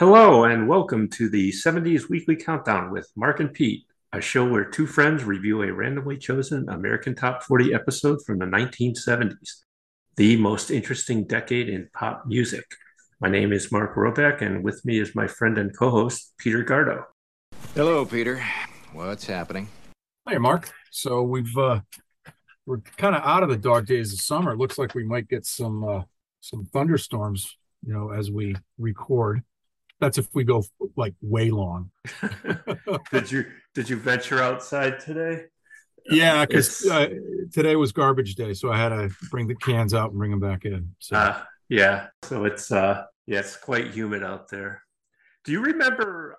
Hello, and welcome to the 70s Weekly Countdown with Mark and Pete, a show where two friends review a randomly chosen American Top 40 episode from the 1970s, the most interesting decade in pop music. My name is Mark Roebuck, and with me is my friend and co host, Peter Gardo. Hello, Peter. What's happening? Hey, Mark. So we've uh, we're kind of out of the dog days of summer. It looks like we might get some uh, some thunderstorms, you know, as we record. That's if we go like way long. did you did you venture outside today? Yeah, because uh, today was garbage day, so I had to bring the cans out and bring them back in. So. Uh, yeah, so it's uh, yeah, it's quite humid out there. Do you remember?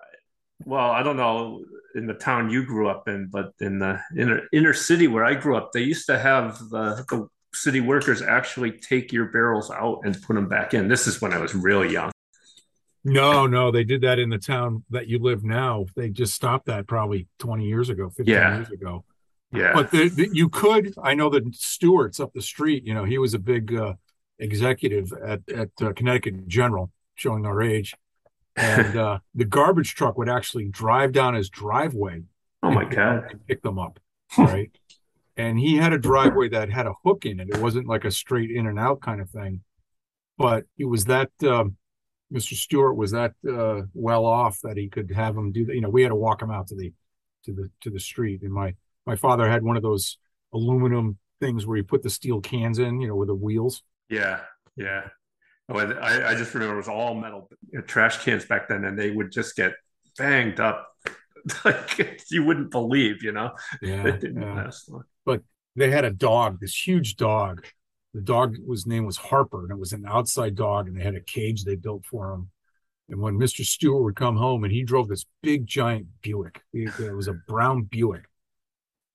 Well, I don't know in the town you grew up in, but in the inner inner city where I grew up, they used to have the, the city workers actually take your barrels out and put them back in. This is when I was really young. No, no, they did that in the town that you live now. They just stopped that probably 20 years ago, 15 yeah. years ago. Yeah. But the, the, you could, I know that Stewart's up the street, you know, he was a big uh, executive at, at uh, Connecticut General, showing our age. And uh, the garbage truck would actually drive down his driveway. Oh my God. And pick them up. Right. and he had a driveway that had a hook in it. It wasn't like a straight in and out kind of thing. But it was that. Um, Mr. Stewart was that uh, well off that he could have him do that. You know, we had to walk him out to the to the to the street. And my my father had one of those aluminum things where you put the steel cans in, you know, with the wheels. Yeah, yeah. Oh, I, I just remember it was all metal trash cans back then, and they would just get banged up like you wouldn't believe, you know. Yeah, yeah. But they had a dog, this huge dog the dog was name was Harper, and it was an outside dog, and they had a cage they built for him. And when Mr. Stewart would come home, and he drove this big giant Buick, it was a brown Buick,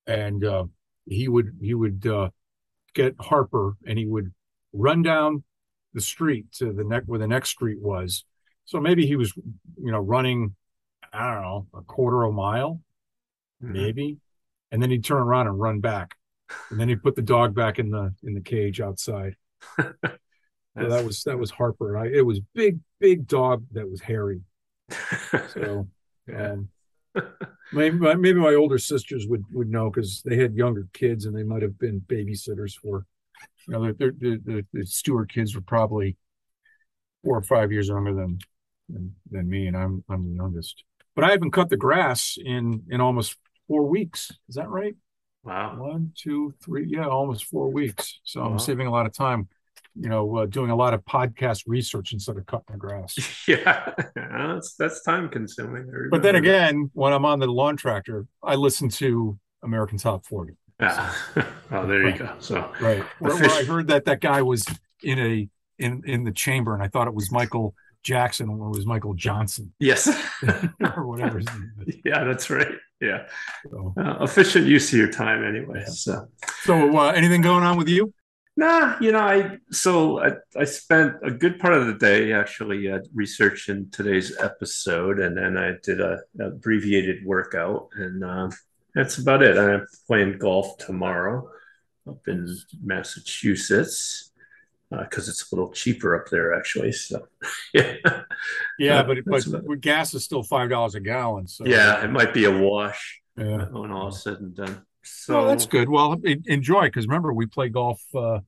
and uh, he would he would uh, get Harper, and he would run down the street to the neck where the next street was. So maybe he was, you know, running, I don't know, a quarter of a mile, mm-hmm. maybe, and then he'd turn around and run back and then he put the dog back in the in the cage outside. so that was that was Harper. I, it was big, big dog that was hairy. So, um, maybe maybe my older sisters would would know because they had younger kids and they might have been babysitters for. You know, the, the, the Stewart kids were probably four or five years younger than, than than me, and I'm I'm the youngest. But I haven't cut the grass in in almost four weeks. Is that right? Wow. One, two, three, yeah, almost four weeks. So wow. I'm saving a lot of time, you know, uh, doing a lot of podcast research instead of cutting the grass. yeah, that's that's time consuming. But then again, when I'm on the lawn tractor, I listen to American Top 40. Yeah. So, oh, there you go. So right, where, where I heard that that guy was in a in in the chamber, and I thought it was Michael Jackson or was Michael Johnson. Yes. or whatever. Yeah, that's right. Yeah. So, uh, efficient use of your time anyway. Yeah. So, so uh, anything going on with you? Nah, you know, I so I, I spent a good part of the day actually uh, researching today's episode, and then I did a, a abbreviated workout, and uh, that's about it. I'm playing golf tomorrow up in Massachusetts because uh, it's a little cheaper up there actually. So yeah, yeah, but but, but gas is still five dollars a gallon. So yeah, it might be a wash yeah. when all is said and done. So well, that's good. Well, enjoy because remember we play golf uh,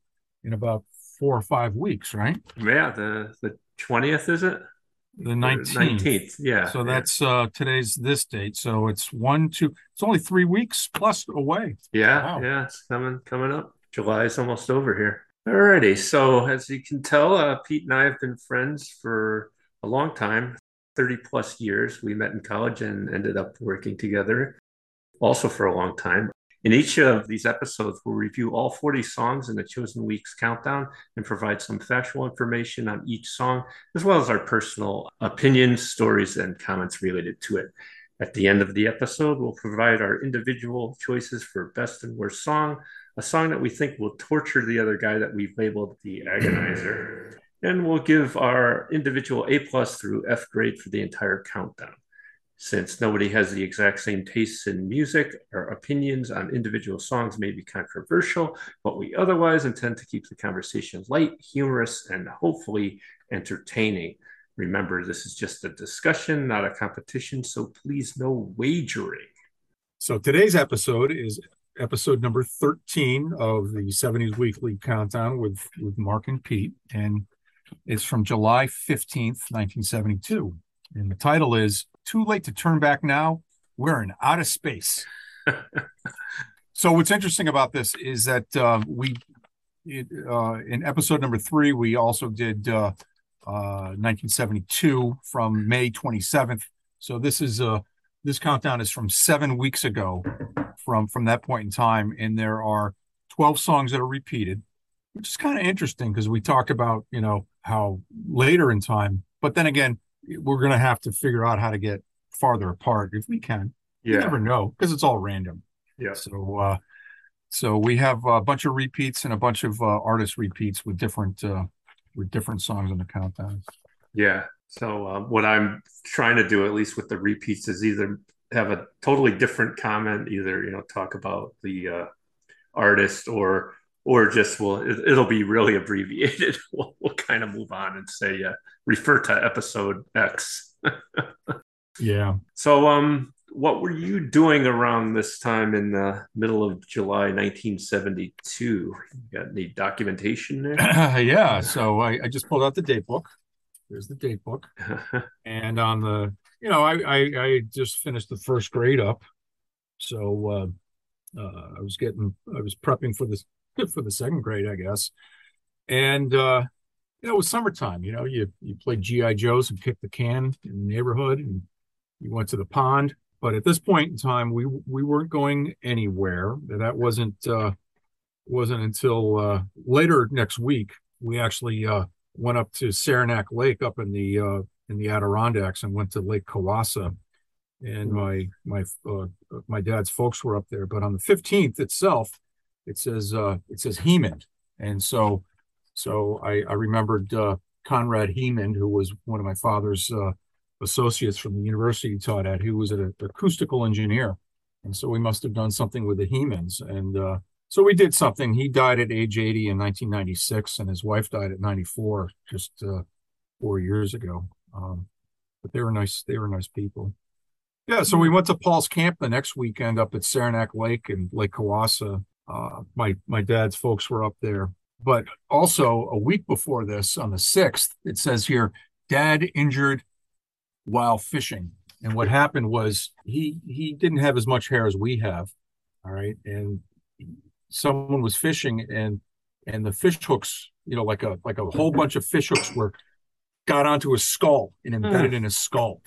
in about four or five weeks, right? Yeah, the the twentieth is it? The nineteenth. Yeah. So that's uh today's this date. So it's one, two. It's only three weeks plus away. Yeah, wow. yeah, it's coming coming up. July is almost over here. Alrighty, so as you can tell, uh, Pete and I have been friends for a long time 30 plus years. We met in college and ended up working together also for a long time. In each of these episodes, we'll review all 40 songs in the chosen week's countdown and provide some factual information on each song, as well as our personal opinions, stories, and comments related to it. At the end of the episode, we'll provide our individual choices for best and worst song, a song that we think will torture the other guy that we've labeled the agonizer. And we'll give our individual A plus through F grade for the entire countdown. Since nobody has the exact same tastes in music, our opinions on individual songs may be controversial, but we otherwise intend to keep the conversation light, humorous, and hopefully entertaining. remember, this is just a discussion, not a competition, so please no wagering. So today's episode is episode number 13 of the 70s Weekly Countdown with, with Mark and Pete. And it's from July 15th, 1972. And the title is Too Late to Turn Back Now. We're in Outer Space. so, what's interesting about this is that uh, we, it, uh, in episode number three, we also did uh, 1972 uh, from May 27th. So, this is uh, this countdown is from seven weeks ago from from that point in time and there are 12 songs that are repeated which is kind of interesting because we talked about you know how later in time but then again we're going to have to figure out how to get farther apart if we can yeah. you never know because it's all random yeah so uh so we have a bunch of repeats and a bunch of uh, artist repeats with different uh with different songs in the countdowns. yeah so uh, what I'm trying to do, at least with the repeats, is either have a totally different comment, either you know talk about the uh, artist or or just will it, will be really abbreviated. we'll, we'll, kind of move on and say uh, refer to episode X. yeah. So um, what were you doing around this time in the middle of July 1972? You got any documentation there? yeah. So I, I just pulled out the date book there's the date book. and on the, you know, I, I, I just finished the first grade up, so uh, uh, I was getting, I was prepping for this for the second grade, I guess. And uh, you know, it was summertime. You know, you you played GI Joes and kicked the can in the neighborhood, and you went to the pond. But at this point in time, we we weren't going anywhere. That wasn't uh, wasn't until uh, later next week we actually uh, went up to Saranac Lake up in the uh, in the Adirondacks and went to Lake Kiwassa. And my my uh, my dad's folks were up there. But on the fifteenth itself, it says uh, it says Hemond, and so so I, I remembered uh, Conrad Hemond, who was one of my father's uh, associates from the university he taught at, who was an acoustical engineer, and so we must have done something with the Hemonds. And uh, so we did something. He died at age 80 in 1996, and his wife died at 94 just uh, four years ago. Um, but they were nice. They were nice people. Yeah. So we hmm. went to Paul's camp the next weekend up at Saranac Lake and Lake Kiwassa. Uh, my my dad's folks were up there. But also a week before this, on the sixth, it says here, Dad injured while fishing. And what happened was he he didn't have as much hair as we have. All right. And someone was fishing and and the fish hooks, you know, like a like a whole bunch of fish hooks were got onto his skull and embedded in his skull.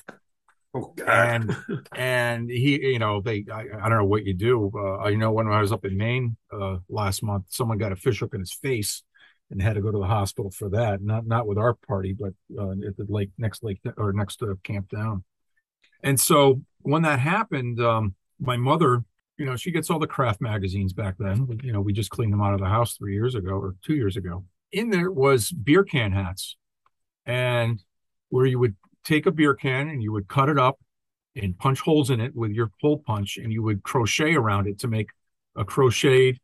Oh, and and he, you know, they I, I don't know what you do. Uh, I know when I was up in Maine uh, last month, someone got a fish hook in his face and had to go to the hospital for that. Not not with our party, but uh, at the lake next lake or next to Camp Down. And so when that happened, um, my mother you know, she gets all the craft magazines back then. You know, we just cleaned them out of the house three years ago or two years ago. In there was beer can hats, and where you would take a beer can and you would cut it up and punch holes in it with your hole punch, and you would crochet around it to make a crocheted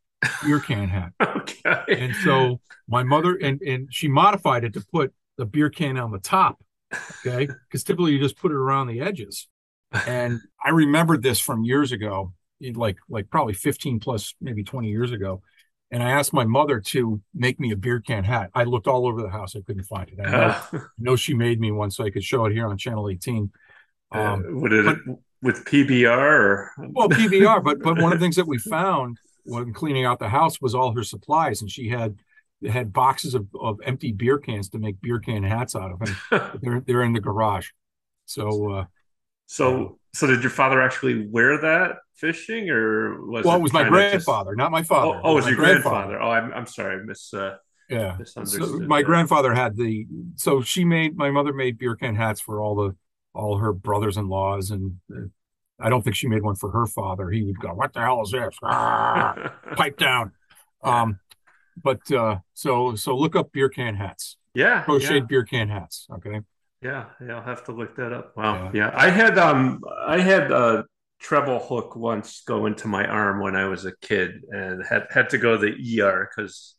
beer can hat. okay. And so my mother and and she modified it to put the beer can on the top. Okay, because typically you just put it around the edges. And I remembered this from years ago like like probably 15 plus maybe 20 years ago and i asked my mother to make me a beer can hat. I looked all over the house. I couldn't find it. I know, uh, know she made me one so i could show it here on channel 18 um, uh, would it but, with pbr or? Well pbr but but one of the things that we found when cleaning out the house was all her supplies and she had had boxes of, of empty beer cans to make beer can hats out of and they're, they're in the garage. So uh so so did your father actually wear that fishing, or was well, it, it was my grandfather, just... not my father. Oh, oh it was, your grandfather. grandfather. Oh, I'm I'm sorry, I miss. Uh, yeah, so my grandfather had the. So she made my mother made beer can hats for all the all her brothers-in-laws, and uh, I don't think she made one for her father. He would go, "What the hell is this? Ah, pipe down." Um, but uh, so so look up beer can hats. Yeah, crocheted yeah. beer can hats. Okay. Yeah, yeah, I'll have to look that up. Wow. Yeah. yeah. I had um I had a treble hook once go into my arm when I was a kid and had had to go to the ER because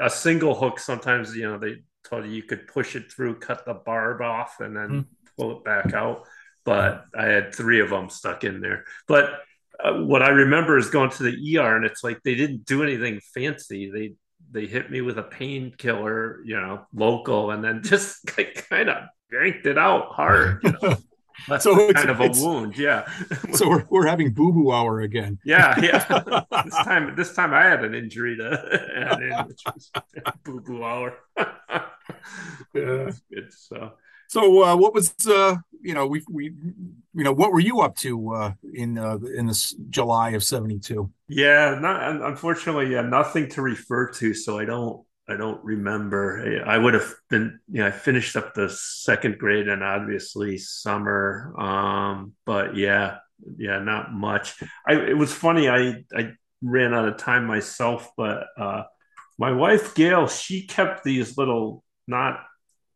a single hook sometimes you know they told you you could push it through, cut the barb off, and then mm. pull it back out. But I had three of them stuck in there. But uh, what I remember is going to the ER, and it's like they didn't do anything fancy. They they hit me with a painkiller, you know, local, and then just like, kind of yanked it out hard. You know? That's so kind of a wound, yeah. so we're, we're having boo boo hour again. Yeah, yeah. this time, this time I had an injury to add in, which was boo boo hour. yeah, good. So, so uh, what was uh, you know we we you know what were you up to uh, in uh, in this July of seventy two? Yeah, not unfortunately, yeah, nothing to refer to. So I don't I don't remember. I would have been, you know, I finished up the second grade and obviously summer. Um, but yeah, yeah, not much. I it was funny. I I ran out of time myself, but uh, my wife Gail, she kept these little not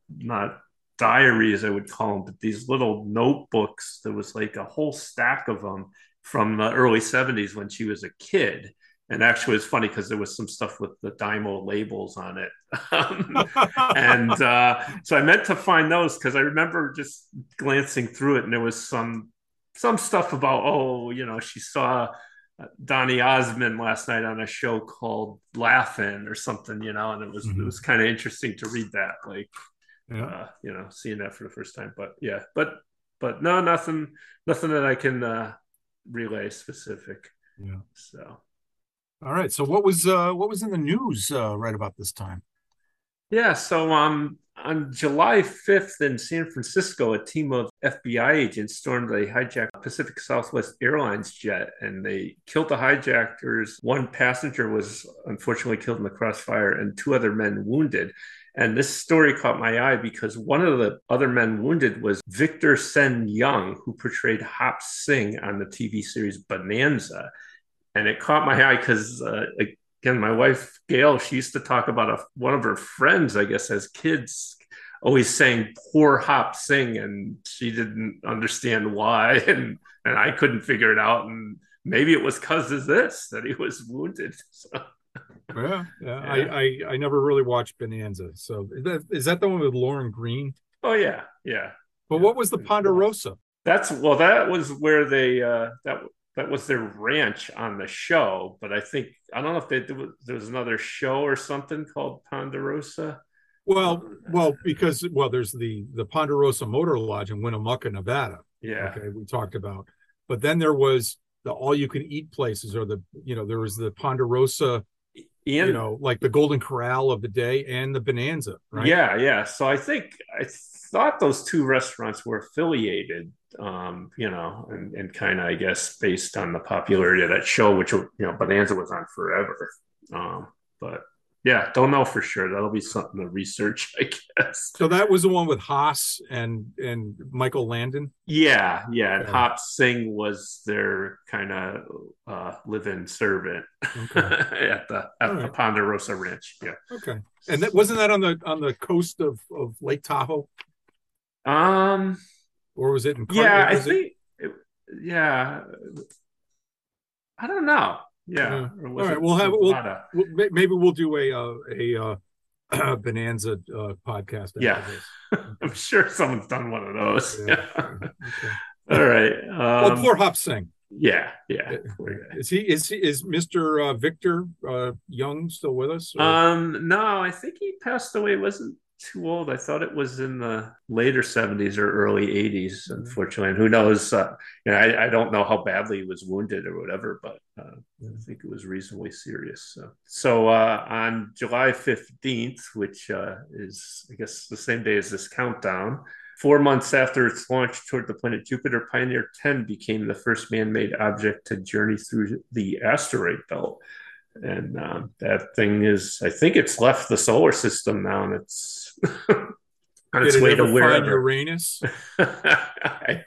not diaries, I would call them, but these little notebooks. There was like a whole stack of them from the early '70s when she was a kid and actually it's funny because there was some stuff with the dymo labels on it. And uh, so i meant to find those because i remember just glancing through it and there was some some stuff about oh you know she saw uh, donny osmond last night on a show called laughing or something you know and it was mm-hmm. it was kind of interesting to read that like yeah. uh, you know seeing that for the first time. But yeah but but no nothing nothing that i can uh relay specific. Yeah. So all right. So what was uh, what was in the news uh, right about this time? Yeah. So um, on July 5th in San Francisco, a team of FBI agents stormed a hijacked Pacific Southwest Airlines jet and they killed the hijackers. One passenger was unfortunately killed in the crossfire and two other men wounded. And this story caught my eye because one of the other men wounded was Victor Sen Young, who portrayed Hop Sing on the TV series Bonanza and it caught my eye because uh, again, my wife Gail, she used to talk about a, one of her friends, I guess, as kids, always saying "poor Hop Sing," and she didn't understand why, and and I couldn't figure it out, and maybe it was because of this that he was wounded. So. Yeah, yeah, yeah. I, I I never really watched Bonanza. So is that is that the one with Lorne Greene? Oh yeah, yeah. But yeah. what was the Ponderosa? That's well, that was where they uh that that was their ranch on the show. But I think I don't know if they there was another show or something called Ponderosa. Well, well, because well, there's the the Ponderosa Motor Lodge in Winnemucca, Nevada. Yeah. Okay, we talked about, but then there was the all you can eat places, or the you know there was the Ponderosa. And, you know, like the Golden Corral of the day and the Bonanza, right? Yeah, yeah. So I think I thought those two restaurants were affiliated um, you know, and, and kind of, I guess, based on the popularity of that show, which, you know, Bonanza was on forever. Um, but yeah, don't know for sure. That'll be something to research, I guess. So that was the one with Hoss and and Michael Landon. Yeah, yeah. And Hop Sing was their kind of uh, live-in servant okay. at the at All the right. Ponderosa Ranch. Yeah. Okay. And that wasn't that on the on the coast of of Lake Tahoe. Um, or was it in? yeah, I think. It, yeah, I don't know. Yeah. Uh, all right, we'll have we'll, we'll, maybe we'll do a uh, a uh, bonanza uh, podcast. Yeah, I'm sure someone's done one of those. Yeah. okay. All right. Um, well, poor Hop Sing. Yeah, yeah. Is he is he is Mister uh, Victor uh, Young still with us? Or? Um, no, I think he passed away. wasn't too old. I thought it was in the later 70s or early 80s, mm-hmm. unfortunately. And who knows? Uh, you know, I, I, don't know how badly he was wounded or whatever, but uh, I think it was reasonably serious. So, so uh, on July 15th, which uh, is, I guess, the same day as this countdown, four months after its launch toward the planet Jupiter, Pioneer 10 became the first man made object to journey through the asteroid belt and um, that thing is i think it's left the solar system now and it's on its way to wherever. Uranus. I,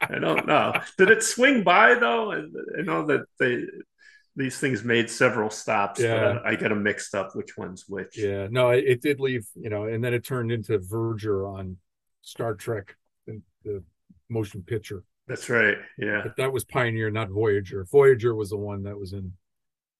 I, don't know. Did it swing by though? I know that they these things made several stops, yeah. but I, get them mixed up which one's which. Yeah, no, it, it, did leave, you know, and then it turned into V'Ger on Star Trek, the motion picture. That's right. Yeah, but that was Pioneer, not Voyager. Voyager was the one that was in.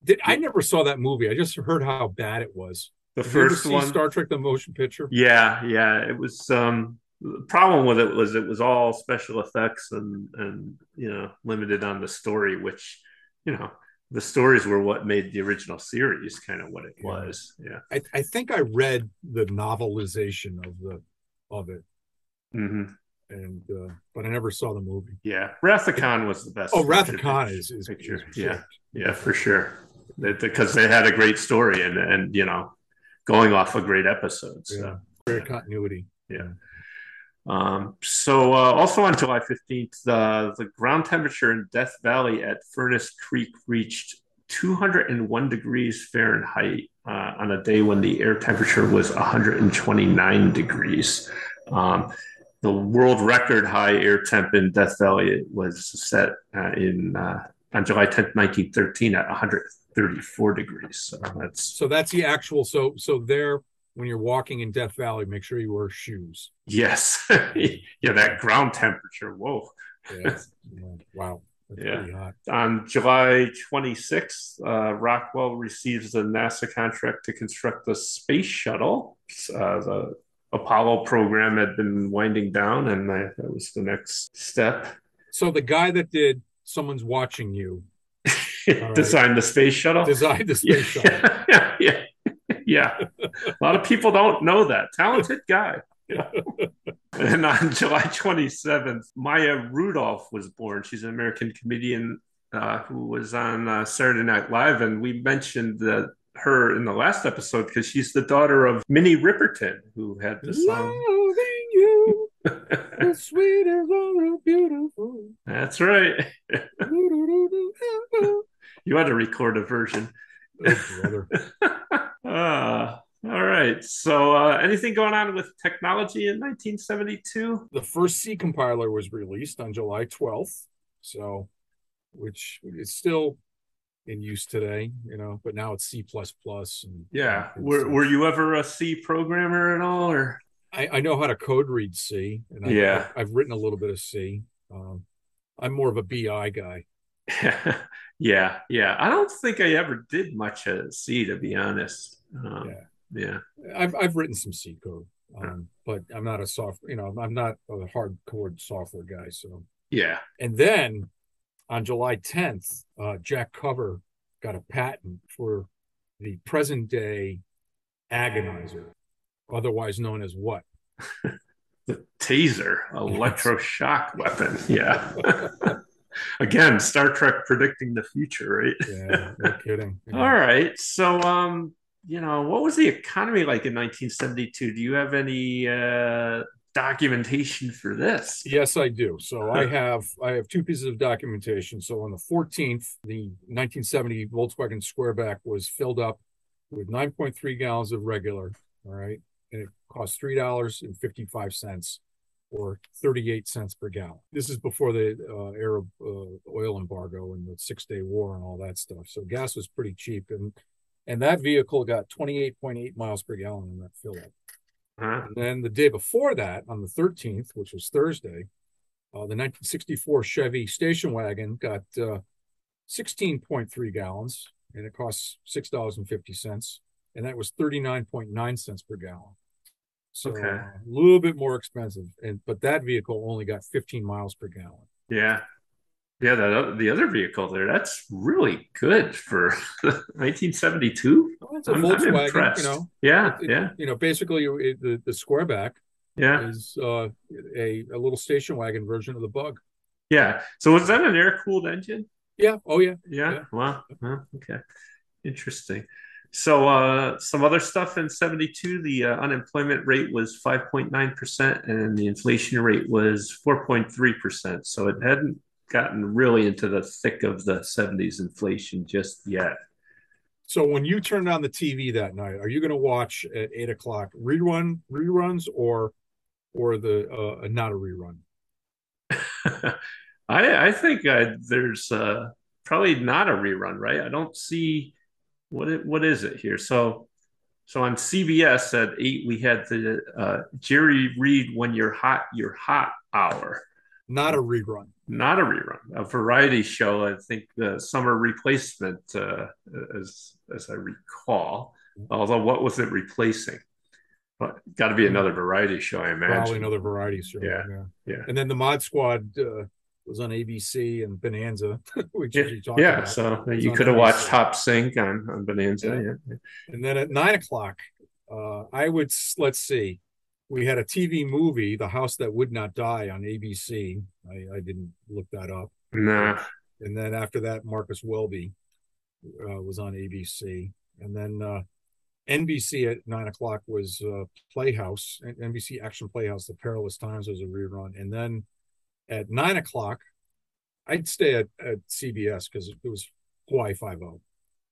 Did I never saw that movie? I just heard how bad it was. The Did first you ever see one, Star Trek: The Motion Picture. yeah, yeah. It was um the problem with it was it was all special effects and and you know limited on the story, which you know the stories were what made the original series kind of what it was. Yeah. I, I think I read the novelization of the of it, Mm-hmm and uh, but I never saw the movie. Yeah. Khan was the best. Oh, of is, is picture. is- yeah. Yeah, for sure. Because they had a great story and and you know going off of great episodes. so. yeah, great continuity. Um, so uh, also on July 15th, the, the ground temperature in Death Valley at Furnace Creek reached 201 degrees Fahrenheit uh, on a day when the air temperature was 129 degrees. Um, the world record high air temp in Death Valley was set uh, in uh, on July 10th, 1913 at 134 degrees. So that's So that's the actual. So so there, when you're walking in Death Valley, make sure you wear shoes. yes, yeah, that ground temperature. Whoa. Yeah. Wow, that's Yeah. On July 26th, uh, Rockwell receives the NASA contract to construct the space shuttle. Uh, the Apollo program had been winding down, and uh, that was the next step. So the guy that did "Someone's Watching You" right. Designed the space shuttle. designed the space shuttle. yeah, yeah, yeah. A lot of people don't know that. Talented guy. Yeah. and on July 27th, Maya Rudolph was born. She's an American comedian uh, who was on uh, Saturday Night Live, and we mentioned that her in the last episode because she's the daughter of Minnie Riperton, who had the song. Loving you, the sweet is all beautiful. That's right. You had to record a version. Oh. Ah, all right. So, uh, anything going on with technology in 1972? the first C compiler was released on July 12th, so which is still in use today, you know, but now it's C and Yeah. and Were, so- were you ever a C programmer at all, or? I, I know how to code read C, and I, Yeah. I've, written a little bit of C. Um, I'm more of a BI guy. yeah, yeah. I don't think I ever did much of C, to be honest. Um, Yeah. yeah. I've I've written some C code, um, but I'm not a soft, you know, I'm not a hardcore software guy. So, Yeah. and then on July 10th, uh, Jack Cover got a patent for the present day agonizer, otherwise known as what? The taser, electroshock weapon. Yeah. Again, Star Trek predicting the future, right? Yeah, no kidding. Yeah. All right. So, um, you know, what was the economy like in 1972? Do you have any uh, documentation for this? Yes, I do. So I have I have two pieces of documentation. So on the 14th, the 1970 Volkswagen Squareback was filled up with 9.3 gallons of regular. All right, and it cost three dollars and 55 cents, or 38 cents per gallon. This is before the uh, Arab uh, oil embargo and the Six Day War and all that stuff. So gas was pretty cheap, and and that vehicle got 28.8 miles per gallon in that fill up. Huh? And then the day before that, on the 13th, which was Thursday, uh, the 1964 Chevy station wagon got uh, 16.3 gallons and it costs $6.50. And that was 39.9 cents per gallon. So Okay. a little bit more expensive. And but that vehicle only got 15 miles per gallon. Yeah. Yeah, that the other vehicle there, that's really good for 1972. Well, it's a I'm, I'm Volkswagen, impressed. you know. yeah, It- yeah, You know, basically it, the, the Squareback yeah, is uh, a, a little station wagon version of the Bug. yeah. So was that an air-cooled engine? Yeah. Oh, yeah. Yeah. Yeah. Wow. Well, okay. Interesting. So, uh, some other stuff in 72, the uh, unemployment rate was 5.9%, and the inflation rate was 4.3%. So, it hadn't gotten really into the thick of the 70s inflation just yet. So when you turned on the TV that night, are you going to watch at eight o'clock rerun reruns or or the uh, not a rerun? I, I think uh, there's uh, probably not a rerun, right? I don't see what it, what is it here. So, so on CBS at eight, we had the uh, Jerry Reed "When You're Hot, You're Hot" hour. Not a rerun. Not a rerun, a variety show. I think the summer replacement, uh, as as I recall. Although, what was it replacing? But got to be another variety show, I imagine. Probably another variety show. Yeah, yeah. yeah. And then the Mod Squad uh, was on ABC and Bonanza, which Yeah, you talked yeah. about. So you could have watched. Hop Sing on on Bonanza. Yeah. Yeah, yeah. And then at nine o'clock, uh, I would let's see, we had a TV movie, The House That Would Not Die, on ABC. I, I didn't look that up. Nah, And then after that, Marcus Welby uh, was on ABC. And then uh, NBC at nine o'clock was uh, Playhouse, NBC Action Playhouse, The Perilous Times was a rerun. And then at nine o'clock, I'd stay at, at CBS because it was Hawaii Five O.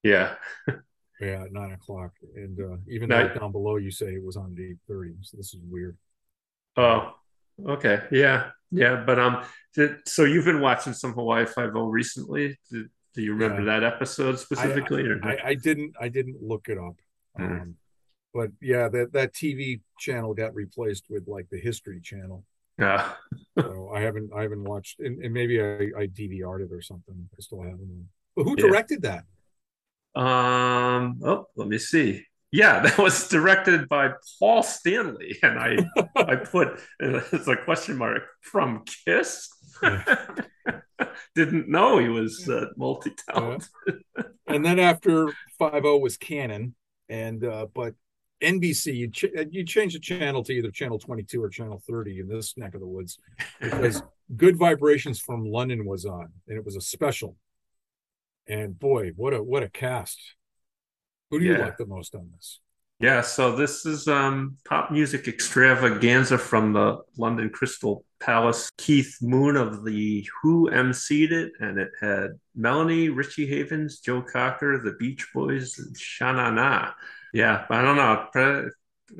yeah. Yeah, at nine o'clock, and uh, even Now- down below you say it was on eight thirty, so this is weird. Oh, okay. Yeah, yeah. But um, did, so you've been watching some Hawaii Five O recently. Do, do you remember that episode specifically? or I, I didn't, I didn't look it up, Mhm. um, but yeah, that that TV channel got replaced with like the History Channel. Yeah. So I haven't, I haven't watched, and, and maybe I, I DVR'd it or something. I still haven't. But who Yeah. directed that? Um. Oh, let me see. Yeah, that was directed by Paul Stanley, and I I put it's a question mark from Kiss. Didn't know he was uh, multi-talented. And then after Five O was Cannon, and uh, but NBC, you ch- you change the channel to either channel twenty two or channel thirty in this neck of the woods because Good Vibrations from London was on, and it was a special. And boy, what a what a cast! Who do you like the most on this? Yeah, so this is um pop music extravaganza from the London Crystal Palace. Keith Moon of the Who emceed it, and it had Melanie, Richie Havens, Joe Cocker, the Beach Boys, and Shana Na. Yeah, I don't know.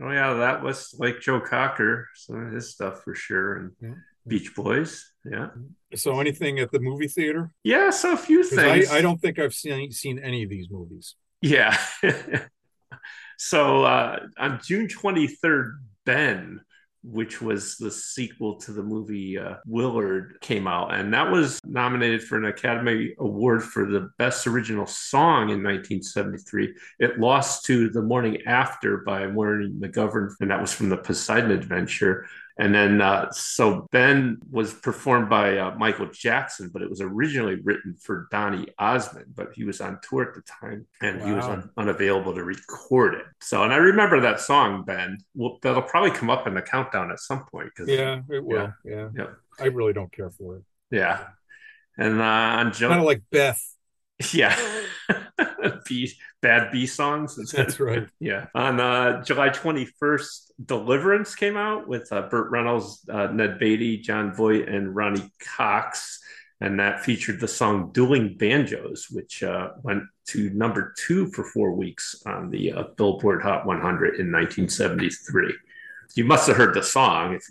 Oh yeah, that was like Joe Cocker, some of his stuff for sure, and Yeah. Beach Boys. Yeah, So anything at the movie theater? yeah. So a few 'Cause I, things. I don't think I've seen seen any of these movies. Yeah. so uh, on June 23rd, Ben, which was the sequel to the movie uh, Willard, came out. And that was nominated for an Academy Award for the Best Original Song in 1973. It lost to The Morning After by Maureen McGovern, and that was from the Poseidon Adventure. And then, uh, so Ben was performed by uh, Michael Jackson, but it was originally written for Donny Osmond, but he was on tour at the time and he was un- unavailable to record it. So, and I remember that song, Ben. Well, that'll probably come up in the countdown at some point. Cause, Yeah, it will. Yeah, yeah, I really don't care for it. yeah. And uh, on Kind of like Beth. yeah, B, bad B songs. That's right. Yeah. On uh, July 21st, Deliverance came out with uh, Burt Reynolds, uh, Ned Beatty, Jon Voight, and Ronny Cox. And that featured the song Dueling Banjos, which uh, went to number two for four weeks on the uh, Billboard Hot 100 in 1973. You must have heard the song. If,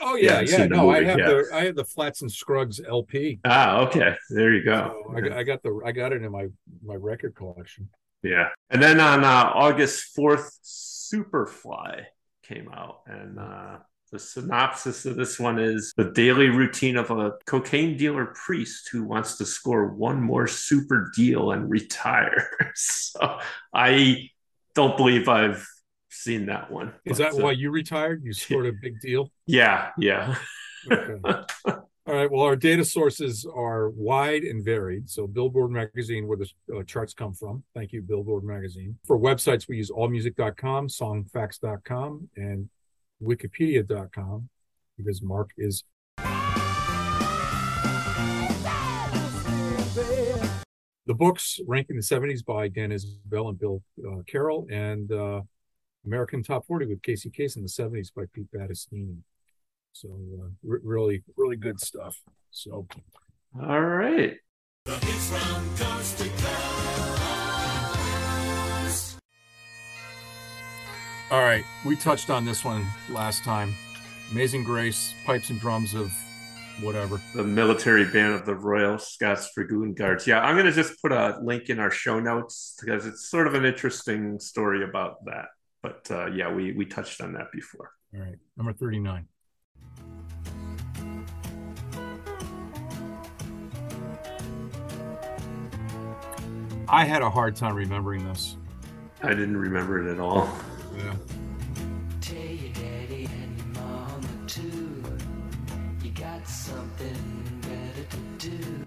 Oh Yeah, yeah, yeah. No, I have the I have the Flatt and Scruggs LP. ah, okay. There you go. So I, got- I got the I got it in my my record collection. Yeah. And then on uh, August 4th, Superfly came out. And uh, the synopsis of this one is the daily routine of a cocaine dealer priest who wants to score one more super deal and retire. so I don't believe I've seen that one. Is But, that uh, why you retired? You scored a big deal. Yeah. Yeah. Okay. All right. Well, our data sources are wide and varied. So, Billboard Magazine, where the uh, charts come from. Thank you, Billboard Magazine. For websites, we use allmusic.com, songfacts.com, and wikipedia.com because Mark is. The books ranking the 70s by Dan Isbell and Bill uh, Carroll, and uh, American Top 40 with Casey Kasem in the 70s by Pete Battistini. So uh, re- really, really good stuff. So All right. all right, we touched on this one last time. Amazing Grace, pipes and drums of whatever. the military band of the Royal Scots Dragoon Guards. Yeah, I'm going to just put a link in our show notes because it's sort of an interesting story about that. But uh, yeah, we we touched on that before. All right, number 39. I had a hard time remembering this. I didn't remember it at all. Yeah.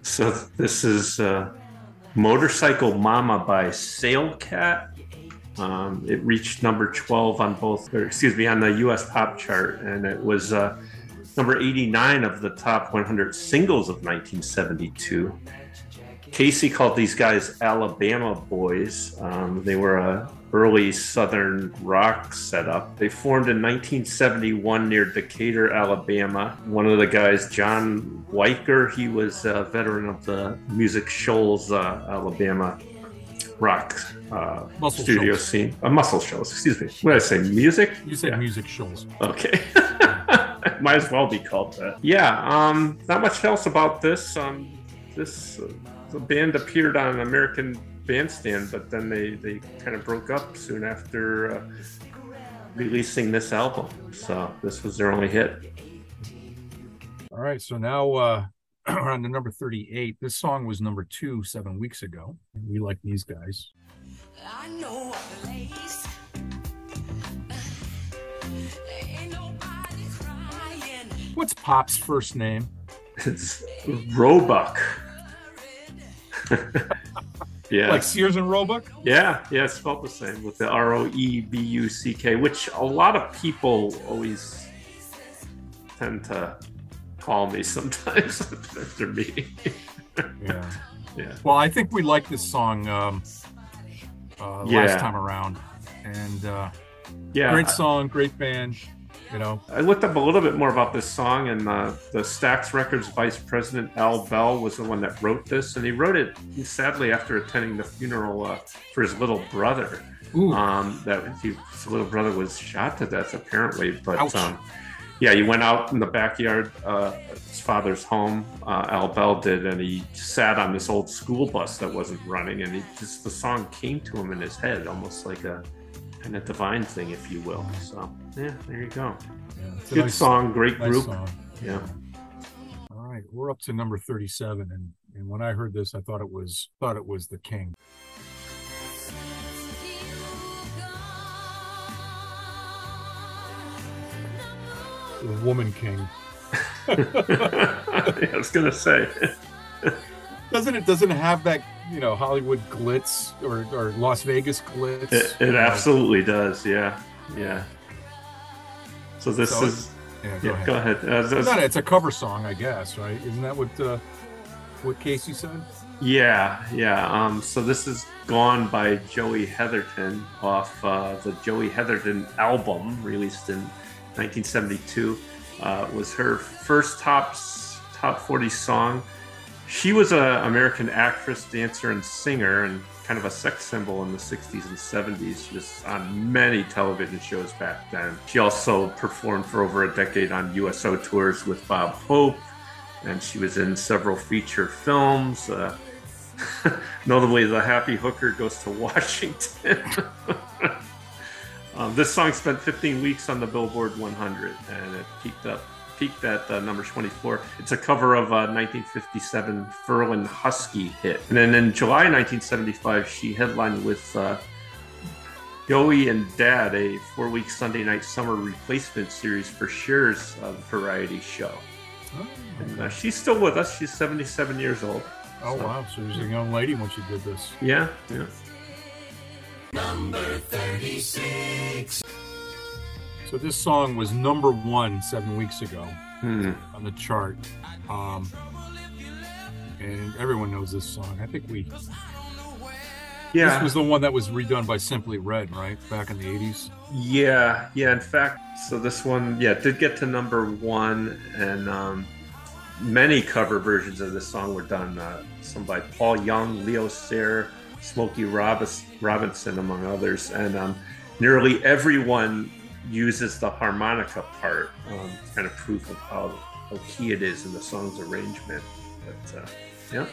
So this is uh, Motorcycle Mama by Sailcat. Um, it reached number 12 on both, or excuse me, on the US pop chart, and it was uh, number 89 of the top 100 singles of 1972. Casey called these guys Alabama Boys. Um, they were a early Southern rock setup. They formed in 1971 near Decatur, Alabama. One of the guys, John Wyker, he was a veteran of the Music Shoals, uh, Alabama rock uh, studio shows. scene. Uh, muscle shoals, excuse me. What did I say? Music? You said yeah. music shows. Okay. Might as well be called that. Yeah, um, not much else about this. Um, this uh, the band appeared on an American Bandstand, but then they, they kind of broke up soon after uh, releasing this album. So this was their only hit. All right, so now uh, we're on to number 38. This song was number two seven weeks ago. We like these guys. I know a place. What's Pop's first name? It's Roebuck. yeah. Like Sears and Roebuck? Yeah, yeah, it's spelled the same with the R O E B U C K, which a lot of people always tend to call me sometimes after me. yeah. Yeah. Well, I think we like this song um, uh, yeah. last time around. And uh, yeah, great song, great band you know. I looked up a little bit more about this song, and uh, the Stax Records vice president Al Bell was the one that wrote this, and he wrote it sadly after attending the funeral uh, for his little brother. Um, that he, his little brother was shot to death apparently, but um, yeah, he went out in the backyard, uh, his father's home. Uh, Al Bell did, and he sat on this old school bus that wasn't running, and he just the song came to him in his head, almost like a kind of divine thing, if you will. So yeah, there you go. Yeah, Good nice, song, great nice group. Song. Yeah. All right, we're up to number thirty-seven, and and when I heard this, I thought it was thought it was the King. Woman King. yeah, I was gonna say. doesn't it doesn't it have that you know Hollywood glitz or, or Las Vegas glitz? It, it absolutely does. Yeah, yeah. So this so is. Yeah, go yeah, ahead. Go ahead. Uh, it's, it's a cover song, I guess, right? Isn't that what uh, what Casey said? Yeah, yeah. Um, so this is "Gone" by Joey Heatherton off uh, the Joey Heatherton album released in 1972. Uh, was her first top top 40 song she was an American actress, dancer, and singer, and kind of a sex symbol in the 60s and 70s. She was on many television shows back then. She also performed for over a decade on USO tours with Bob Hope, and she was in several feature films. Uh, notably, The Happy Hooker Goes to Washington. um, this song spent 15 weeks on the Billboard 100, and it peaked up peaked at uh, number 24. It's a cover of a 1957 Ferlin Husky hit. And then in July 1975, she headlined with uh, Joey and Dad, a four week Sunday night summer replacement series for Cher's uh, variety show. Oh, and uh, she's still with us. She's 77 years old. Oh, so. wow. So was a young lady when she did this. Yeah, yeah. Number 36. So this song was number one seven weeks ago hmm. on the chart. Um, and everyone knows this song. I think we. Yeah. This was the one that was redone by Simply Red, right? Back in the 80s. Yeah. Yeah. In fact, so this one, yeah, did get to number one. And um, many cover versions of this song were done. Uh, some by Paul Young, Leo Sayer, Smokey Robinson, among others. And um, nearly everyone uses the harmonica part, um, kind of proof of how, how key it is in the song's arrangement. But uh, yeah.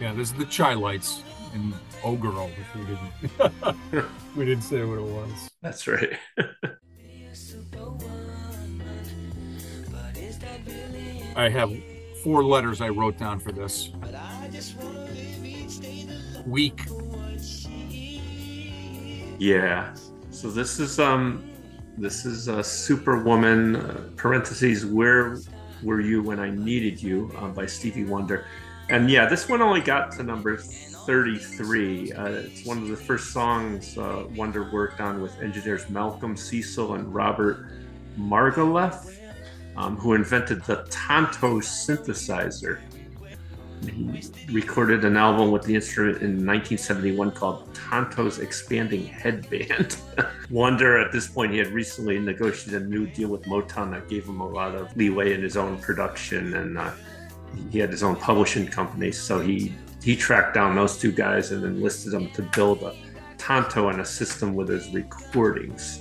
Yeah, this is the Chi-Lites in Oh Girl, if we didn't we didn't say what it was. That's right. I have four letters I wrote down for this. Weak. Yeah. So this is um, this is a Superwoman uh, parentheses Where were you when I needed you uh, by Stevie Wonder, and yeah, this one only got to number 33. Uh, it's one of the first songs uh, Wonder worked on with engineers Malcolm Cecil and Robert Margouleff, um, who invented the Tonto synthesizer. He recorded an album with the instrument in 1971 called Tonto's Expanding Headband. Wonder, at this point, he had recently negotiated a new deal with Motown that gave him a lot of leeway in his own production, and uh, he had his own publishing company. So he he tracked down those two guys and enlisted them to build a Tonto and a system with his recordings.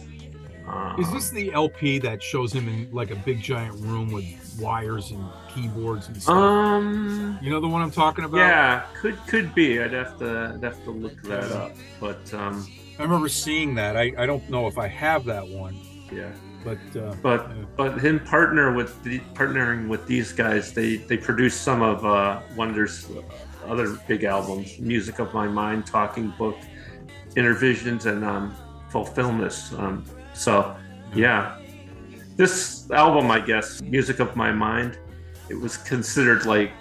Um, Is this the LP that shows him in like a big giant room with wires and keyboards and stuff? Um, you know the one I'm talking about? Yeah, could could be. I'd have to I'd have to look that up. But um, I remember seeing that. I I don't know if I have that one. Yeah. But uh, but yeah. but him partner with the, partnering with these guys, they they produced some of uh, Wonder's other big albums: "Music of My Mind," "Talking Book," "Innervisions," and um, "Fulfillment." Um, so, yeah, this album, I guess, "Music of My Mind," it was considered like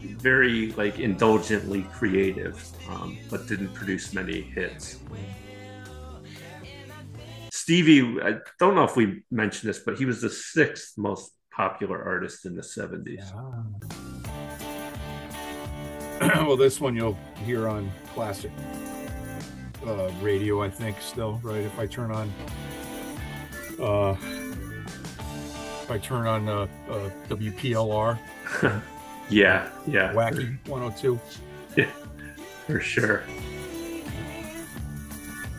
very like indulgently creative, um, but didn't produce many hits. Stevie, I don't know if we mentioned this, but he was the sixth most popular artist in the 70s. Yeah. well, this one you'll hear on classic uh, radio, I think, still, right? If I turn on, uh, I turn on uh, uh WPLR. yeah, yeah. Wacky 102. Yeah, for sure.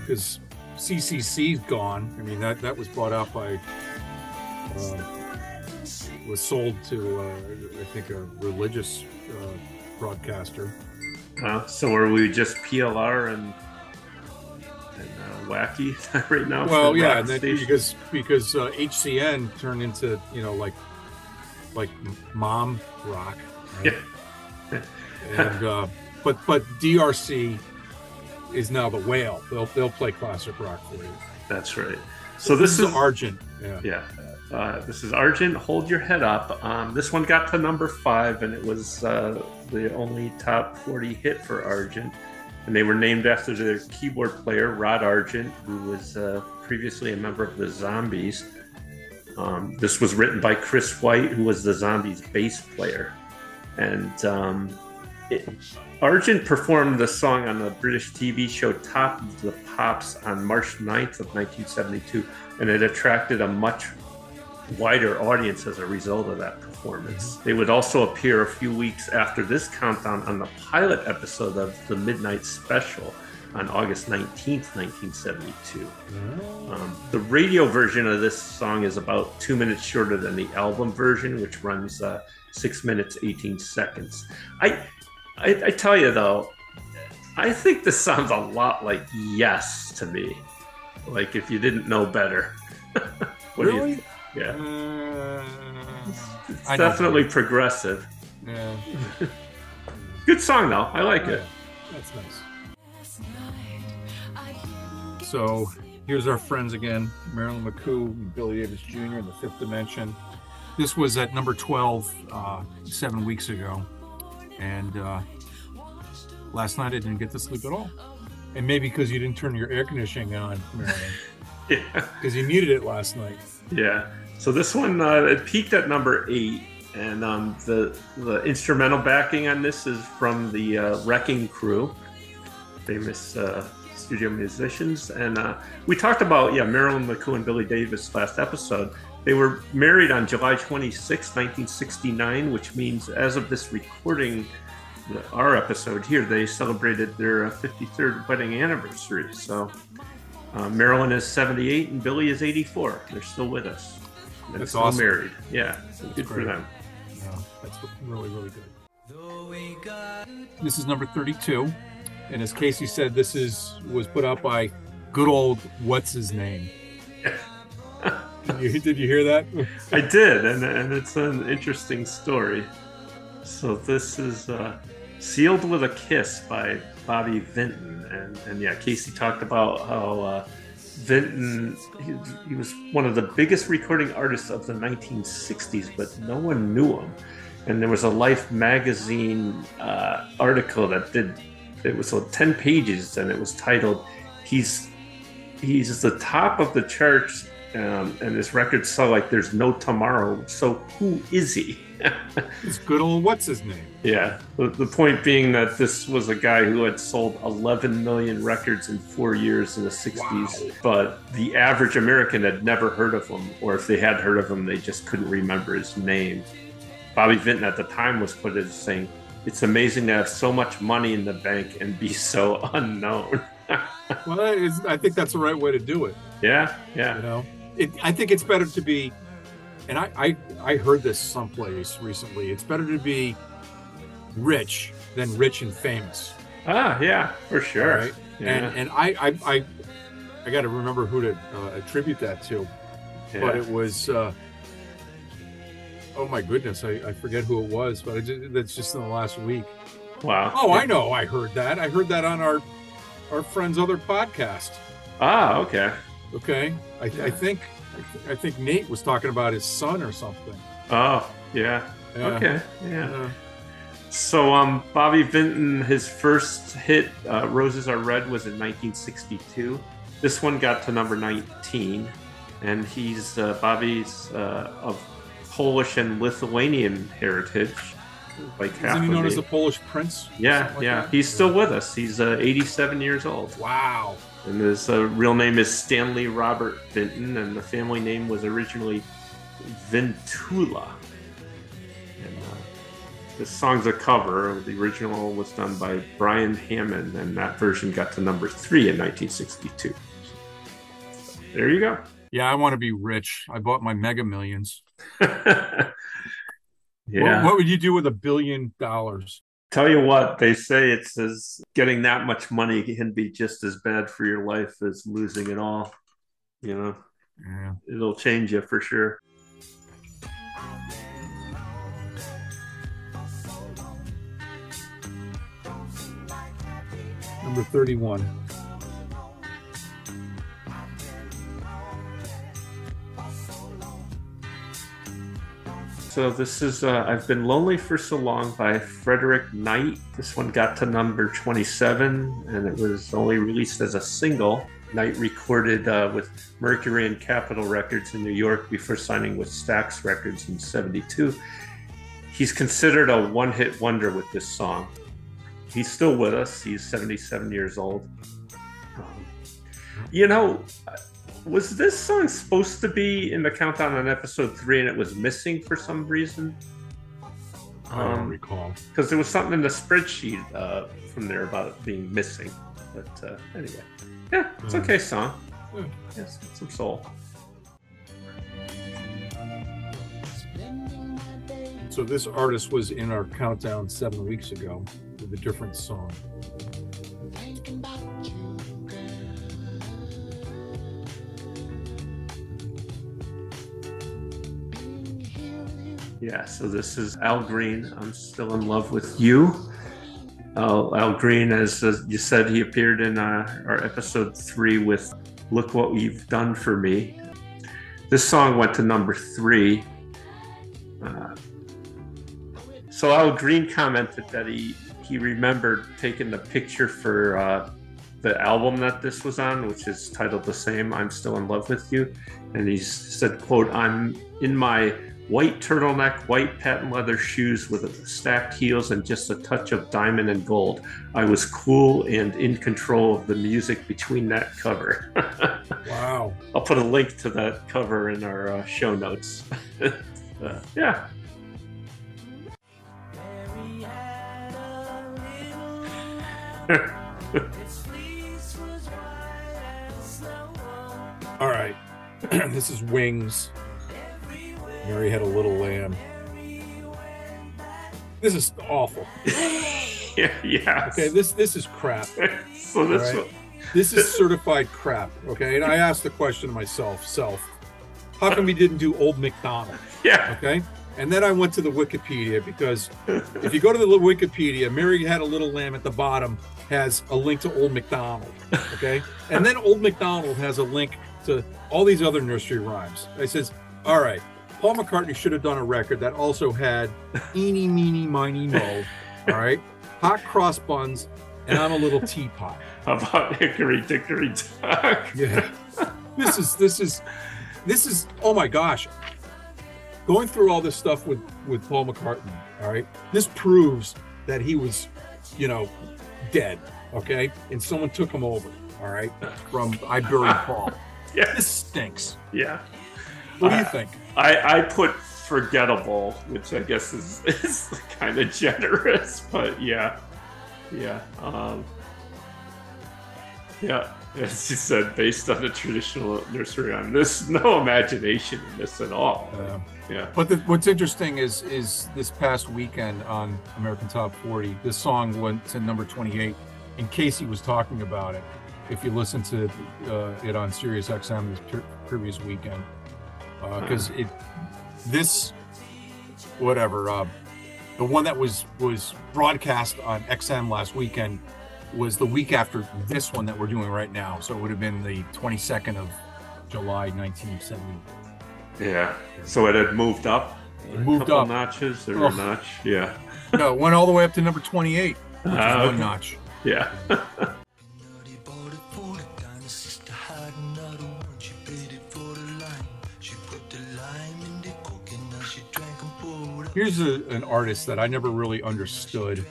Because CCC's gone. I mean, that that was bought out by, uh, was sold to, uh, I think, a religious uh, broadcaster. Uh, so are we just PLR and, wacky right now? Well, yeah, and because because HCN uh, turned into you know like like mom rock. Right? Yeah. and uh, but but DRC is now the whale. They'll they'll play classic rock for you. That's right. So this, this is, Argent. Yeah. Yeah. Uh, this is Argent. Hold your head up. Um, this one got to number five, and it was uh, the only top 40 hit for Argent. And they were named after their keyboard player, Rod Argent, who was uh, previously a member of the Zombies. Um, this was written by Chris White, who was the Zombies bass player. And um, it, Argent performed the song on the British TV show Top of the Pops on March 9th of 1972, and it attracted a much wider audience as a result of that performance. They would also appear a few weeks after this countdown on the pilot episode of The Midnight Special on August 19th, 1972. Um, the radio version of this song is about two minutes shorter than the album version, which runs uh, six minutes, 18 seconds. I I, I tell you though, I think this sounds a lot like Yes to me. Like if you didn't know better. really? You, yeah. Uh, it's definitely progressive. Yeah. Good song though. I like it. That's nice. So here's our friends again, Marilyn McCoo and Billy Davis Jr. in the Fifth Dimension. This was at number 12 uh, seven weeks ago. And uh, last night I didn't get to sleep at all. And maybe because you didn't turn your air conditioning on, Marilyn. yeah. Because you muted it last night. Yeah. So this one uh, it peaked at number eight, and um, the the instrumental backing on this is from the uh, Wrecking Crew, famous uh, studio musicians. And uh, we talked about yeah Marilyn McCoo and Billy Davis last episode. They were married on July 26, 1969, which means as of this recording, our episode here, they celebrated their 53rd uh, wedding anniversary. So uh, Marilyn is 78 and Billy is 84. They're still with us. They're that's still awesome. married. Yeah, so good great. for them. Yeah, that's really, really good. This is number 32. And as Casey said, this is was put out by good old what's his name. did, you, did you hear that? I did, and and it's an interesting story. So this is uh, Sealed with a Kiss by Bobby Vinton. And, and yeah, Casey talked about how uh, Vinton, he, he, was one of the biggest recording artists of the 1960s, but no one knew him. And there was a Life magazine uh, article that did, it was like 10 pages and it was titled, He's he's the top of the charts um, and his records sell like there's no tomorrow. So who is he? it's good old what's his name? Yeah. The, the, point being that this was a guy who had sold 11 million records in four years in the 60s, wow. but the average American had never heard of him, or if they had heard of him, they just couldn't remember his name. Bobby Vinton at the time was quoted as saying, It's amazing to have so much money in the bank and be so unknown. well, I think that's the right way to do it. Yeah, yeah. You know, it, I think it's better to be, and I, I I heard this someplace recently. It's better to be rich than rich and famous. Ah, yeah, for sure. Right? Yeah. And and I I I, I got to remember who to uh, attribute that to, yeah. but it was. Uh, oh my goodness, I, I forget who it was, but just, that's just in the last week. Wow. Oh, I know. I heard that. I heard that on our our friend's other podcast. Ah, okay. Okay, I, I think I think Nate was talking about his son or something. Oh, yeah. yeah. Okay, yeah. yeah. So, um, Bobby Vinton, his first hit, uh, "Roses Are Red," was in 1962. This one got to number 19, and he's uh, Bobby's uh, of Polish and Lithuanian heritage like half. Isn't he known as the Polish Prince? Yeah, like yeah. That? He's still with us. He's uh, 87 years old. Wow. And his uh, real name is Stanley Robert Vinton, and the family name was originally Vintula. And uh, this song's a cover. The original was done by Brian Hammond, and that version got to number three in 1962. So, there you go. Yeah, I want to be rich. I bought my Mega Millions. Yeah. What, what, would you do with a billion dollars? Tell you what, they say it's as getting that much money can be just as bad for your life as losing it all. You know, yeah. it'll change you for sure. Number 31. So this is uh, I've Been Lonely for So Long by Frederick Knight. This one got to number 27 and it was only released as a single. Knight recorded uh, with Mercury and Capitol Records in New York before signing with Stax Records in 72. He's considered a one hit wonder with this song. He's still with us, he's 77 years old. Um, you know, was this song supposed to be in the countdown on episode three and it was missing for some reason? I don't um, recall. Because there was something in the spreadsheet uh, from there about it being missing. But uh, anyway, yeah, it's okay song. Yeah. Yes, some soul. So this artist was in our countdown seven weeks ago with a different song. Yeah, so this is Al Green. I'm still in love with you. Uh, Al Green, as uh, you said, he appeared in uh, our episode three with Look What You've Done for Me. This song went to number three. Uh, so Al Green commented that he, he remembered taking the picture for uh, the album that this was on, which is titled the same, I'm Still in Love with You. And he said, quote, I'm in my white turtleneck, white patent leather shoes with stacked heels and just a touch of diamond and gold. I was cool and in control of the music between that cover. wow. I'll put a link to that cover in our uh, show notes. uh, yeah. All right. this is Wings Mary had a little lamb. This is awful. yeah. Okay, this this is crap. so this right? this is certified crap. Okay, and I asked the question to myself, self, how come we didn't do Old McDonald? Yeah. Okay. And then I went to the Wikipedia because if you go to the Wikipedia, Mary Had a Little Lamb at the bottom has a link to Old MacDonald. Okay. and then Old MacDonald has a link to all these other nursery rhymes. I says, all right, Paul McCartney should have done a record that also had Eeny, Meeny, Miny, Mo. All right. Hot cross buns and I'm a little teapot. How about Hickory Dickory Dock? Yeah. This is this is this is oh my gosh. Going through all this stuff with with Paul McCartney, all right. This proves that he was, you know, dead, okay? And someone took him over, all right, from I buried Paul. Yeah. This stinks. Yeah. What do you think? I, I put forgettable, which I guess is, is kind of generous, but yeah. Yeah. Um, yeah. As you said, based on the traditional nursery rhyme, there's no imagination in this at all. Uh, yeah. But the, what's interesting is is this past weekend on American Top 40, this song went to number 28, and Casey was talking about it. If you listen to uh, it on Sirius XM this pre- previous weekend, because uh, it this whatever uh, the one that was was broadcast on XM last weekend was the week after this one that we're doing right now. So it would have been the 22nd of July, 1970. Yeah. So it had moved up. It moved couple up. notches or Oh. a notch. Yeah. No, it went all the way up to number 28, which is Ah, one okay. notch. Yeah. Here's a, an artist that I never really understood,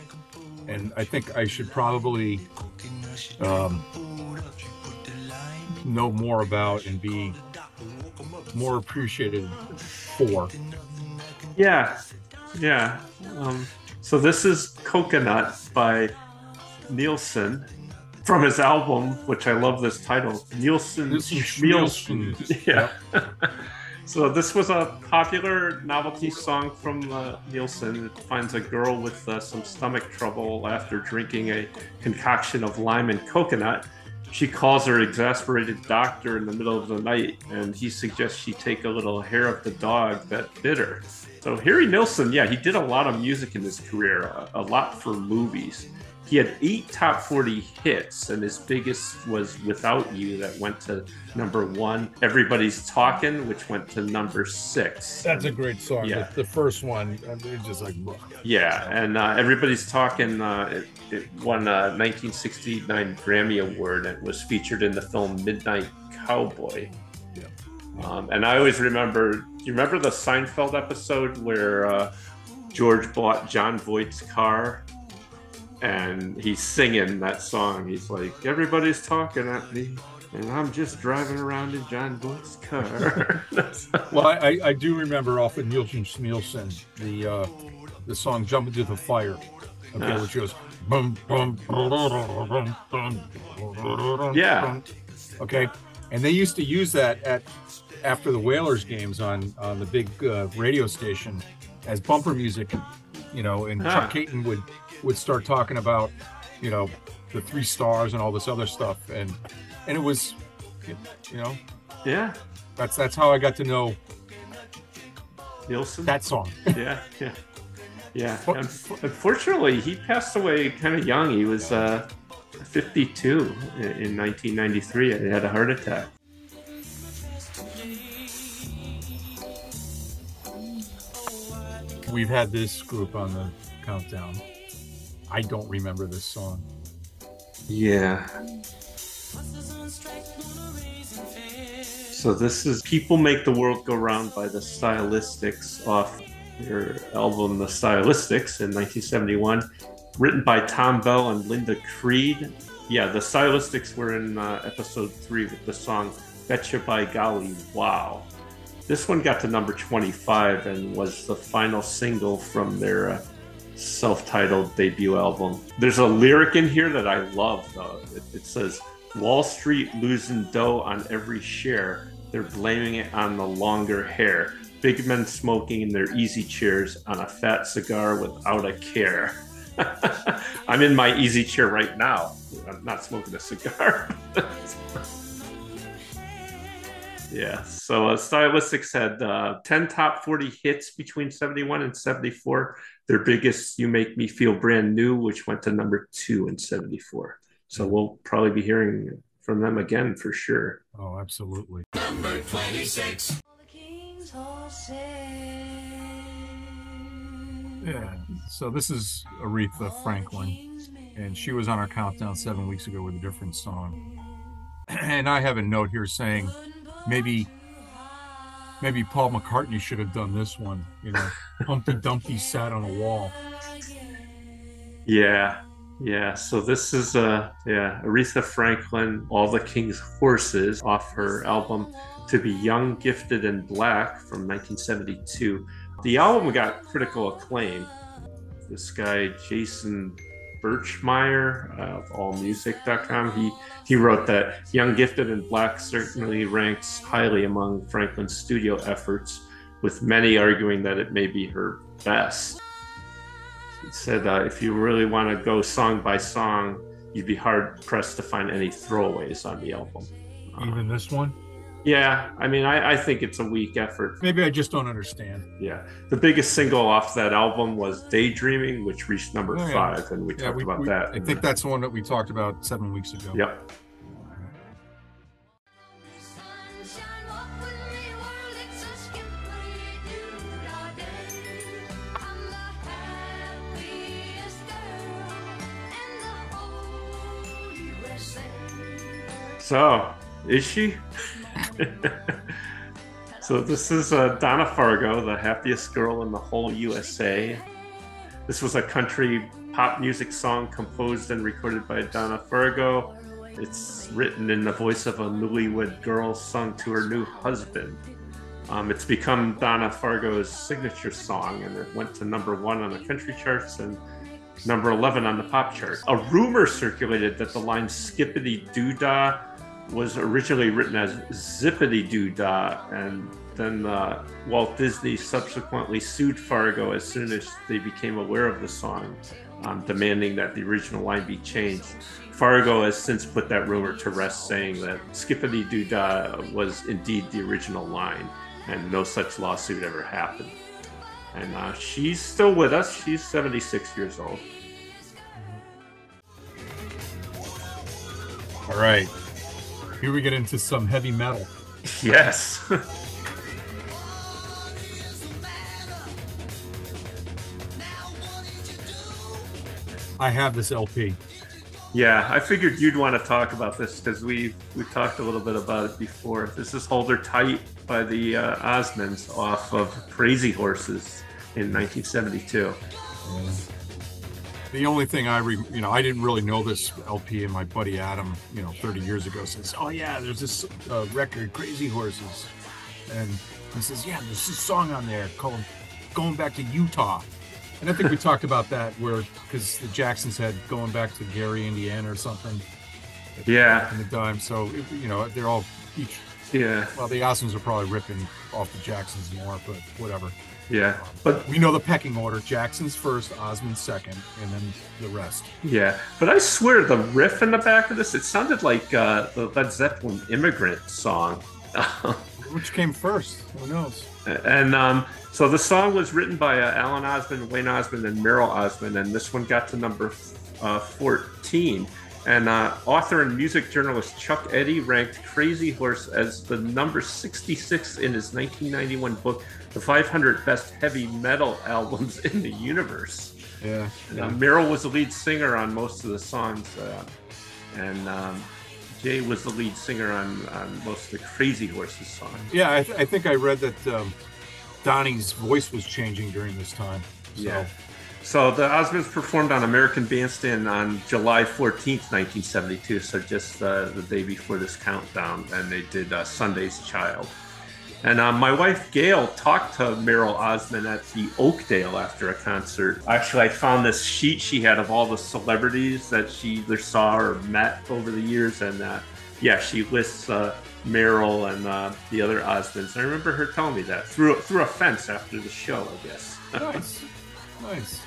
and I think I should probably um, poured up. She put the lime know more about and be more appreciated for. Yeah, yeah. Um, so this is Coconut by Nilsson from his album, which I love this title, Nilsson Nilsson. Schmilsson. Yeah. So this was a popular novelty song from uh, Nilsson. It finds a girl with uh, some stomach trouble after drinking a concoction of lime and coconut. She calls her exasperated doctor in the middle of the night, and he suggests she take a little hair of the dog that bit her. So Harry Nilsson, yeah, he did a lot of music in his career, a, a lot for movies. He had eight top 40 hits, and his biggest was Without You, that went to number one. Everybody's Talking, which went to number six. That's a great song. Yeah. The, the first one, it's just like, Yeah, and uh, Everybody's Talking, uh, it, it won a 1969 Grammy Award and was featured in the film Midnight Cowboy. Yeah. Um, and I always remember, do you remember the Seinfeld episode where uh, George bought Jon Voight's car and he's singing that song? He's like, Everybody's talking at me. And I'm just driving around in Jon Voight's car. Well, I, I, do remember off of Nilsson Schmilsson the uh, the song "Jump Into the Fire," okay, Ah. which goes bum bum bum bum bum. Yeah. Okay, and they used to use that at after the Whalers games on on the big uh, radio station as bumper music, you know, and Ah. Chuck Kaiton would would start talking about, you know, the three stars and all this other stuff, and and it was, you know, yeah, that's that's how I got to know Nilsson. that song. yeah, yeah, yeah. Unfortunately, he passed away kind of young. He was uh, 52 in, in 1993. He had a heart attack. We've had this group on the countdown. I don't remember this song. Yeah. So this is "People Make the World Go Round" by the Stylistics off their album "The Stylistics" in 1971, written by Tom Bell and Linda Creed. Yeah, the Stylistics were in uh, episode three with the song "Betcha by Golly Wow." This one got to number 25 and was the final single from their uh, self-titled debut album. There's a lyric in here that I love though. It, it says, "Wall Street losing dough on every share. They're blaming it on the longer hair. Big men smoking in their easy chairs on a fat cigar without a care." I'm in my easy chair right now. I'm not smoking a cigar. Yeah. So uh, Stylistics had uh, 10 top 40 hits between 71 and 74. Their biggest, You Make Me Feel Brand New, which went to number two in 74. So we'll probably be hearing from them again for sure. Oh, absolutely. Number 26. Yeah. So this is Aretha Franklin, and she was on our countdown seven weeks ago with a different song. And I have a note here saying maybe maybe Paul McCartney should have done this one. You know, Humpty Dumpty sat on a wall. Yeah. Yeah, so this is uh yeah, Aretha Franklin, All the King's Horses off her album To Be Young, Gifted and Black from 1972. The album got critical acclaim. This guy Jason Birchmeier of AllMusic.com, he he wrote that Young, Gifted and Black certainly ranks highly among Franklin's studio efforts, with many arguing that it may be her best He said uh, if you really want to go song by song, you'd be hard pressed to find any throwaways on the album. Even this one? Yeah, I mean, I, I, think it's a weak effort. Maybe I just don't understand. Yeah, the biggest single off that album was "Daydreaming," which reached number oh, yeah. five, and we yeah, talked we, about we, that. I think that's the one that we talked about seven weeks ago. Yep. So, is she? so, this is uh, Donna Fargo, the happiest girl in the whole USA. This was a country pop music song composed and recorded by Donna Fargo. It's written in the voice of a newlywed girl sung to her new husband. Um, it's become Donna Fargo's signature song, and it went to number one on the country charts and number 11 on the pop chart. A rumor circulated that the line skippity doo dah was originally written as Zippity Doo Dah, and then uh, Walt Disney subsequently sued Fargo as soon as they became aware of the song, um, demanding that the original line be changed. Fargo has since put that rumor to rest, saying that Skippity Doo Dah was indeed the original line, and no such lawsuit ever happened. And uh, she's still with us. She's 76 years old. All right. Here we get into some heavy metal. Yes. I have this LP. Yeah, I figured you'd want to talk about this because we we talked a little bit about it before. This is "Hold Her Tight" by the uh, Osmonds off of Crazy Horses in 1972. Yeah the only thing I, re, you know, I didn't really know this LP, and my buddy Adam, you know, 30 years ago says, "Oh yeah, there's this uh, record, Crazy Horses," and he says, "Yeah, there's this song on there called Going Back to Utah." And I think we talked about that where because the Jacksons had going back to Gary, Indiana, or something. Yeah. In the dime. so you know they're all each. Yeah. Well, the Osmonds are probably ripping off the Jacksons more, but whatever. Yeah, but we know the pecking order: Jackson's first, Osmond second, and then the rest. Yeah, but I swear the riff in the back of this—it sounded like uh, the Led Zeppelin "Immigrant" song. Which came first? Who knows? And um, so the song was written by uh, Alan Osmond, Wayne Osmond, and Merrill Osmond, and this one got to number uh, 14. And uh, author and music journalist Chuck Eddy ranked Crazy Horse as the number 66 in his 1991 book, The 500 Best Heavy Metal Albums in the Universe. Yeah. yeah. Uh, Merrill was the lead singer on most of the songs, uh, and um, Jay was the lead singer on, on most of the Crazy Horses songs. Yeah, I, th- I think I read that um, Donnie's voice was changing during this time. So. Yeah. So the Osmonds performed on American Bandstand on July 14th, 1972. So just uh, the day before this countdown, and they did uh, Sunday's Child. And uh, my wife Gail talked to Merrill Osmond at the Oakdale after a concert. Actually, I found this sheet she had of all the celebrities that she either saw or met over the years, and uh, yeah, she lists uh, Merrill and uh, the other Osmonds. I remember her telling me that through through a fence after the show, I guess. nice, nice.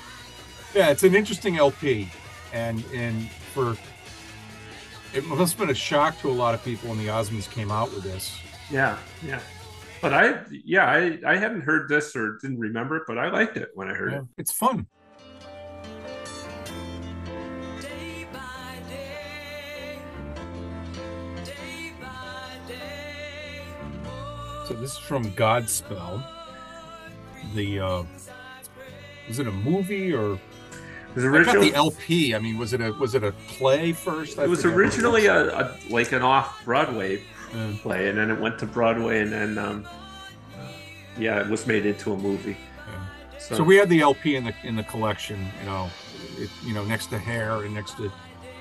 Yeah, it's an interesting LP, and and for it must have been a shock to a lot of people when the Osmonds came out with this. Yeah, yeah. But I, yeah, I, I hadn't heard this or didn't remember it, but I liked it when I heard Yeah, it. It's fun. Day day, day. So this is from Godspell. The uh was it a movie or It was I got the LP? I mean, was it a was it a play first? I it was originally a, a like an off Broadway Yeah. play, and then it went to Broadway, and then um, yeah, it was made into a movie. Yeah. So, So we had the LP in the in the collection, you know, it, you know, next to Hair and next to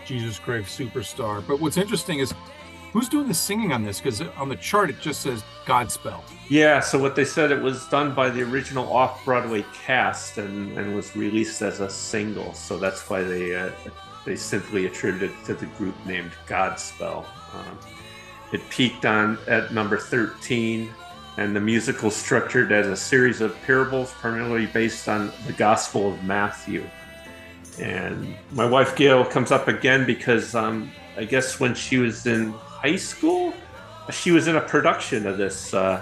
Jesus Christ Superstar. But what's interesting is who's doing the singing on this? Because on the chart it just says Godspell. yeah, so what they said it was done by the original off Broadway cast and, and was released as a single. So that's why they uh, they simply attributed it to the group named Godspell. Um, it peaked on at number 13, and the musical structured as a series of parables primarily based on the Gospel of Matthew. And my wife Gail comes up again because um, I guess when she was in high school, she was in a production of this uh,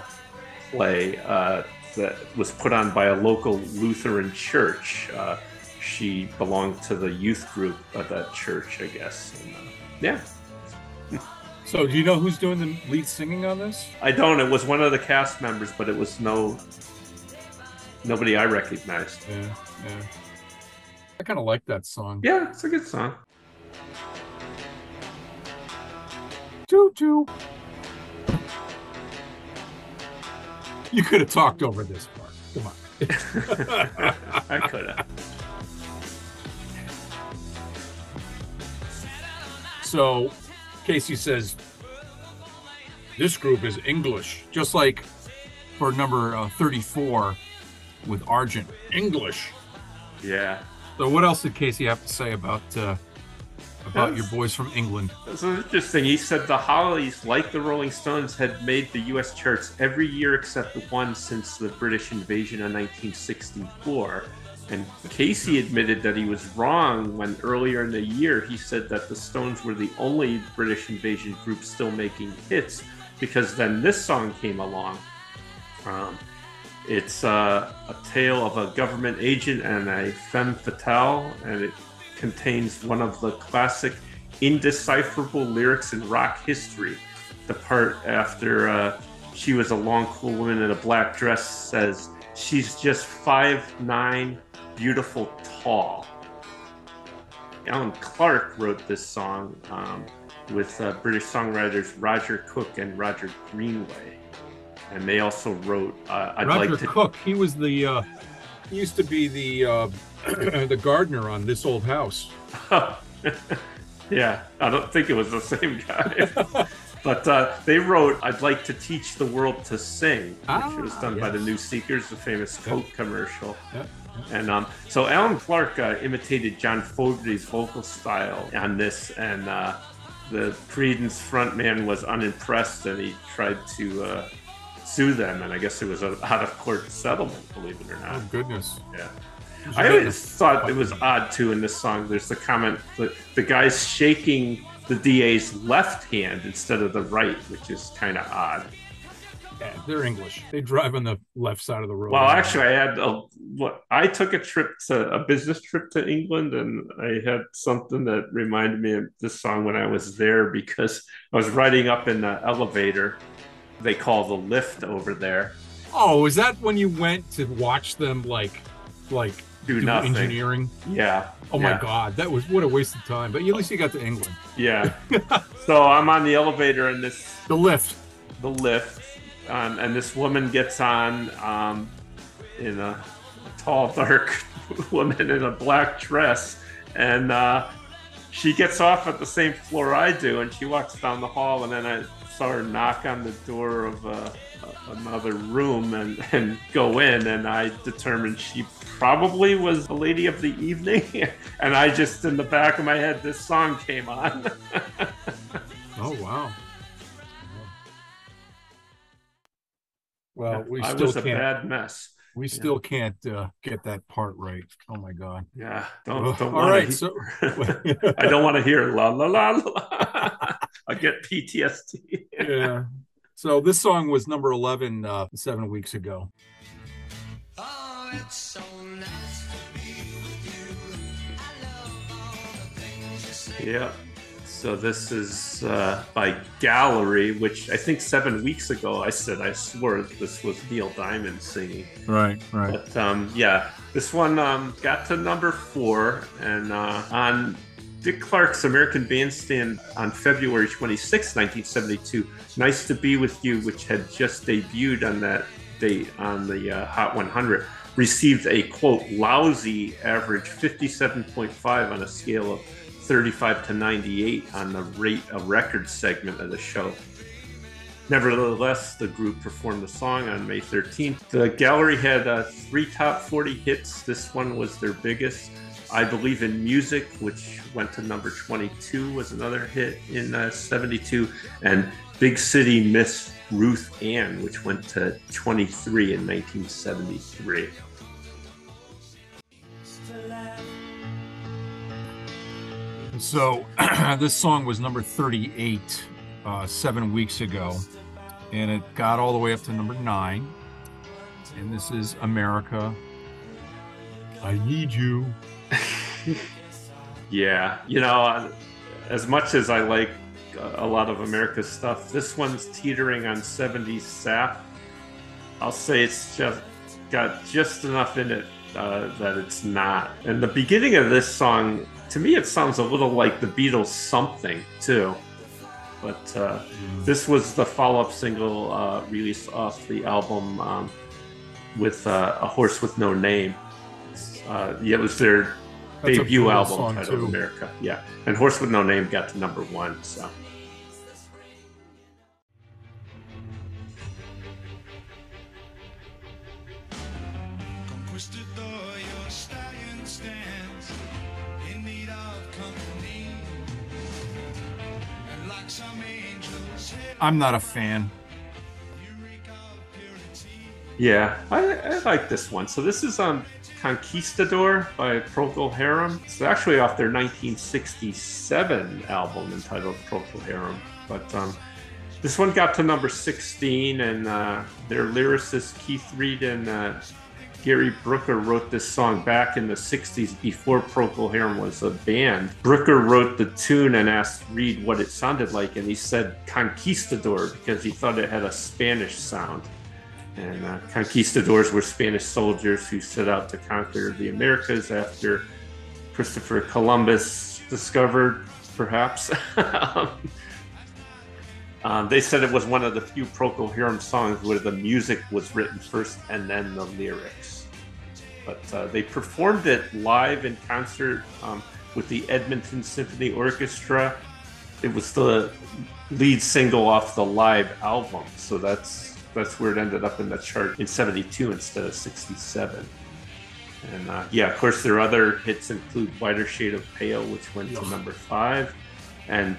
play uh, that was put on by a local Lutheran church. Uh, she belonged to the youth group of that church, I guess. And, uh, yeah, So do you know who's doing the lead singing on this? I don't. It was one of the cast members, but it was no nobody I recognized. Yeah, yeah. I kind of like that song. Yeah, it's a good song. Choo. You could have talked over this part. Come on. I could have. So Casey says this group is English, just like for number uh, 34 with Argent. English. Yeah. So what else did Casey have to say about uh, about Yes. your boys from England? This is interesting. He said the Hollies, like the Rolling Stones, had made the U.S. charts every year except the one since the British invasion in 1964. And Casey admitted that he was wrong when earlier in the year he said that the Stones were the only British invasion group still making hits because then this song came along. Um, it's uh, a tale of a government agent and a femme fatale, and it contains one of the classic indecipherable lyrics in rock history. The part after uh, she was a long, cool woman in a black dress says, She's just five nine, beautiful, tall. Allan Clarke wrote this song um, with uh, British songwriters Roger Cook and Roger Greenaway. And they also wrote, uh, I'd Roger like to. Cook, he was the uh, he used to be the uh, the gardener on this old house. yeah, I don't think it was the same guy. but uh, they wrote, I'd like to teach the world to sing, which Ah, was done by the. New Seekers, the famous Coke commercial. Yeah. And um, so Allan Clarke uh, imitated John Fogerty's vocal style on this, and uh, the Creedence frontman was unimpressed, and he tried to uh, sue them, and I guess it was an out-of-court settlement, believe it or not. Oh goodness! Yeah. I always thought it was odd too in this song. There's the comment that the guy's shaking the DA's left hand instead of the right, which is kind of odd. Yeah, they're English. They drive on the left side of the road. Well, actually, I had a what I took a trip to a business trip to England, and I had something that reminded me of this song when I was there because I was riding up in the elevator. They call the lift over there. Oh, is that when you went to watch them like, like Do nothing. engineering? Yeah. Oh yeah. my God, that was what a waste of time. But at least you got to England. Yeah. so I'm on the elevator, and this The lift. the lift, um, and this woman gets on um, in a, tall, dark woman in a black dress, and uh, she gets off at the same floor I do, and she walks down the hall, and then I saw her knock on the door of uh, another room and, and go in, and I determined she probably was the lady of the evening, and I just in the back of my head, this song came on. Oh wow. Well, we I still was a can't. bad mess. We still can't uh, get that part right. Oh my God. Yeah, don't, Well, don't all wanna he- so- I don't want to hear la la la la. I get PTSD. yeah. So this song was number 11 uh, seven weeks ago. Oh, it's so nice to be with you. I love all the things you say. Yeah. So this is uh, by Gallery, which I think seven weeks ago I said I swore this was Neil Diamond singing. Right, right. But um, yeah, this one um, got to number four, and uh, on Dick Clark's American Bandstand on February 26, 1972, "Nice to Be with You," which had just debuted on that date on the uh, Hot 100, received a quote lousy average 57.5 on a scale of 35 to 98 on the rate of record segment of the show. Nevertheless, the group performed the song on May 13th. The gallery had uh, three top 40 hits. This one was their biggest. I Believe in Music, which went to number 22, was another hit in uh, 72. And Big City Miss Ruth Ann, which went to 23 in 1973. So this song was number 38 uh, seven weeks ago, and it got all the way up to number nine. And this is America. I need you. Yeah, you know, as much as I like a lot of America's stuff, this one's teetering on 70s sap. I'll say it's just got just enough in it uh, that it's not. And the beginning of this song, to me, it sounds a little like the Beatles' "Something" too. But uh, this was the follow-up single uh, released off the album um, with uh, a horse with no name. Uh, yeah, it was their That's debut album titled too. America. Yeah, and Horse with No Name got to number one. So I'm not a fan. yeah, I, I like this one. So this is um Conquistador by Procol Harum. It's actually off their 1967 album entitled Procol Harum. But um, this one got to number 16, and uh, their lyricist Keith Reid and uh, Gary Brooker wrote this song back in the 60s before Procol Harum was a band. Brooker wrote the tune and asked Reid what it sounded like, and he said Conquistador because he thought it had a Spanish sound. And uh, conquistadors were Spanish soldiers who set out to conquer the Americas after Christopher Columbus discovered, perhaps. um, they said it was one of the few Procol Harum songs where the music was written first and then the lyrics. But uh, they performed it live in concert um, with the Edmonton Symphony Orchestra. It was the lead single off the live album, so that's that's where it ended up in the chart in 72 instead of 67 and uh, yeah of course their other hits include whiter shade of pale which went to number five and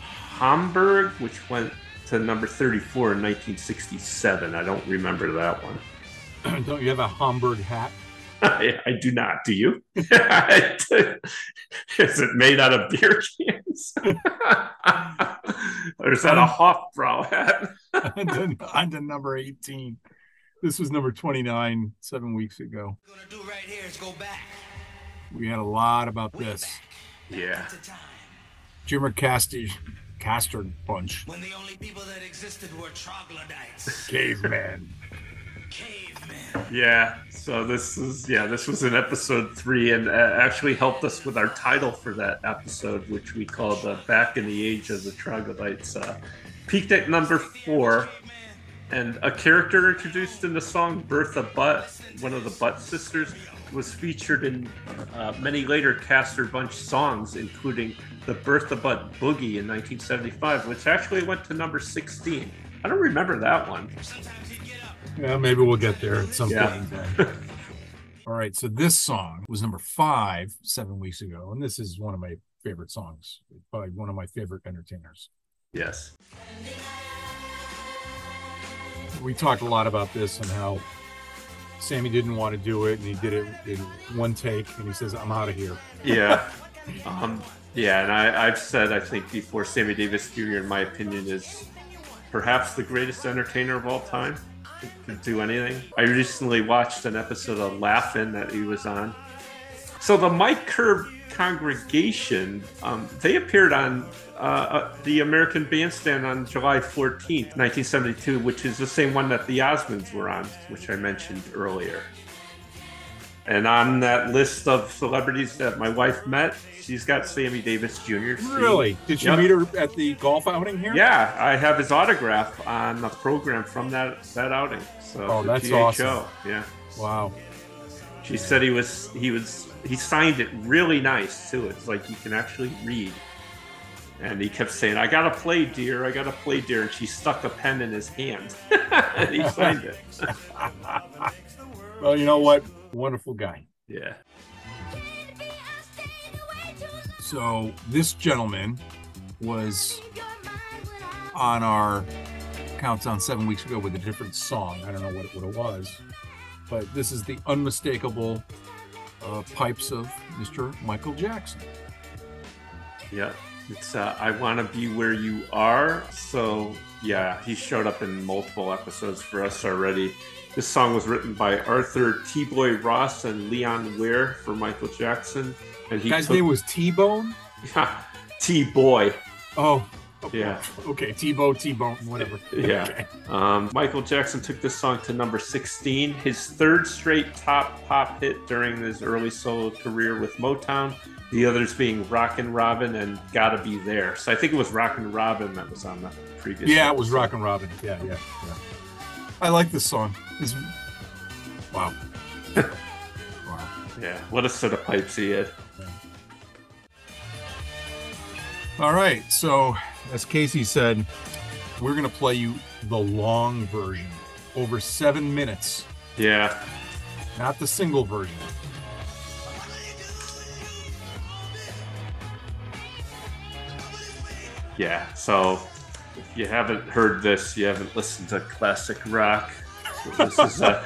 Homburg which went to number 34 in 1967 i don't remember that one Don't you have a Homburg hat? I, I do not. Do you? Is it made out of beer cans? or is that a Hofbrau hat? on, to, on to number 18. This was number 29 seven weeks ago. What we're gonna do right here is go back. We had a lot about way this. back Yeah. time Jimmer Casty, Castor Bunch, when the only people that existed were troglodytes, caveman. Cavemen. Yeah. So this is yeah, this was in episode three, and uh, actually helped us with our title for that episode, which we called uh, "Back in the Age of the Troglodytes." Uh, peaked at number four, and a character introduced in the song, Bertha Butt, one of the Butt sisters, was featured in uh, many later Castor Bunch songs, including the Bertha Butt Boogie in 1975, which actually went to number 16. I don't remember that one. Yeah, maybe we'll get there at some Yeah. point. All right, so this song was number five seven weeks ago, and this is one of my favorite songs. by one of my favorite entertainers. Yes. We talked a lot about this and how Sammy didn't want to do it, and he did it in one take, and he says, "I'm out of here." Yeah. um, yeah, and I, I've said I think before Sammy Davis Jr. in my opinion is perhaps the greatest entertainer of all time. Do anything. I recently watched an episode of Laugh-In that he was on. So the Mike Curb congregation, um, they appeared on uh, uh, the American Bandstand on July 14th, 1972, which is the same one that the Osmonds were on, which I mentioned earlier. And on that list of celebrities that my wife met, she's got Sammy Davis Jr. She- Really? Did you Yep. meet her at the golf outing here? Yeah, I have his autograph on the program from that that outing. So Oh, that's GHO, awesome. Yeah, Wow. she said he was he was he signed it really nice too. It's like you can actually read. And he kept saying, "I gotta play, dear. I gotta play, dear." And she stuck a pen in his hand, and he signed it. Well, you know what? Wonderful guy. Yeah. So this gentleman was on our countdown seven weeks ago with a different song. I don't know what it, what it was, but this is the unmistakable uh, pipes of Mr. Michael Jackson. Yeah, it's uh, I want to be where you are. So yeah, he showed up in multiple episodes for us already. This song was written by Arthur T. Boy Ross and Leon Ware for Michael Jackson, and he Guy's took- name was T Bone. yeah, T. Boy. Oh, Yeah. Okay, T Bone, T Bone, whatever. Yeah. Okay. Um, Michael Jackson took this song to number 16, his third straight top pop hit during his early solo career with Motown. The others being Rockin' Robin and Gotta Be There. So I think it was Rockin' Robin that was on the previous. Yeah, it was episode. Rock and Robin. Yeah, yeah, yeah. I like this song. It's, wow. wow. Yeah, what a set of pipes he had. All right. So, as Casey said, we're going to play you the long version over seven minutes, Yeah, not the single version. yeah. So if you haven't heard this, you haven't listened to classic rock. This is uh,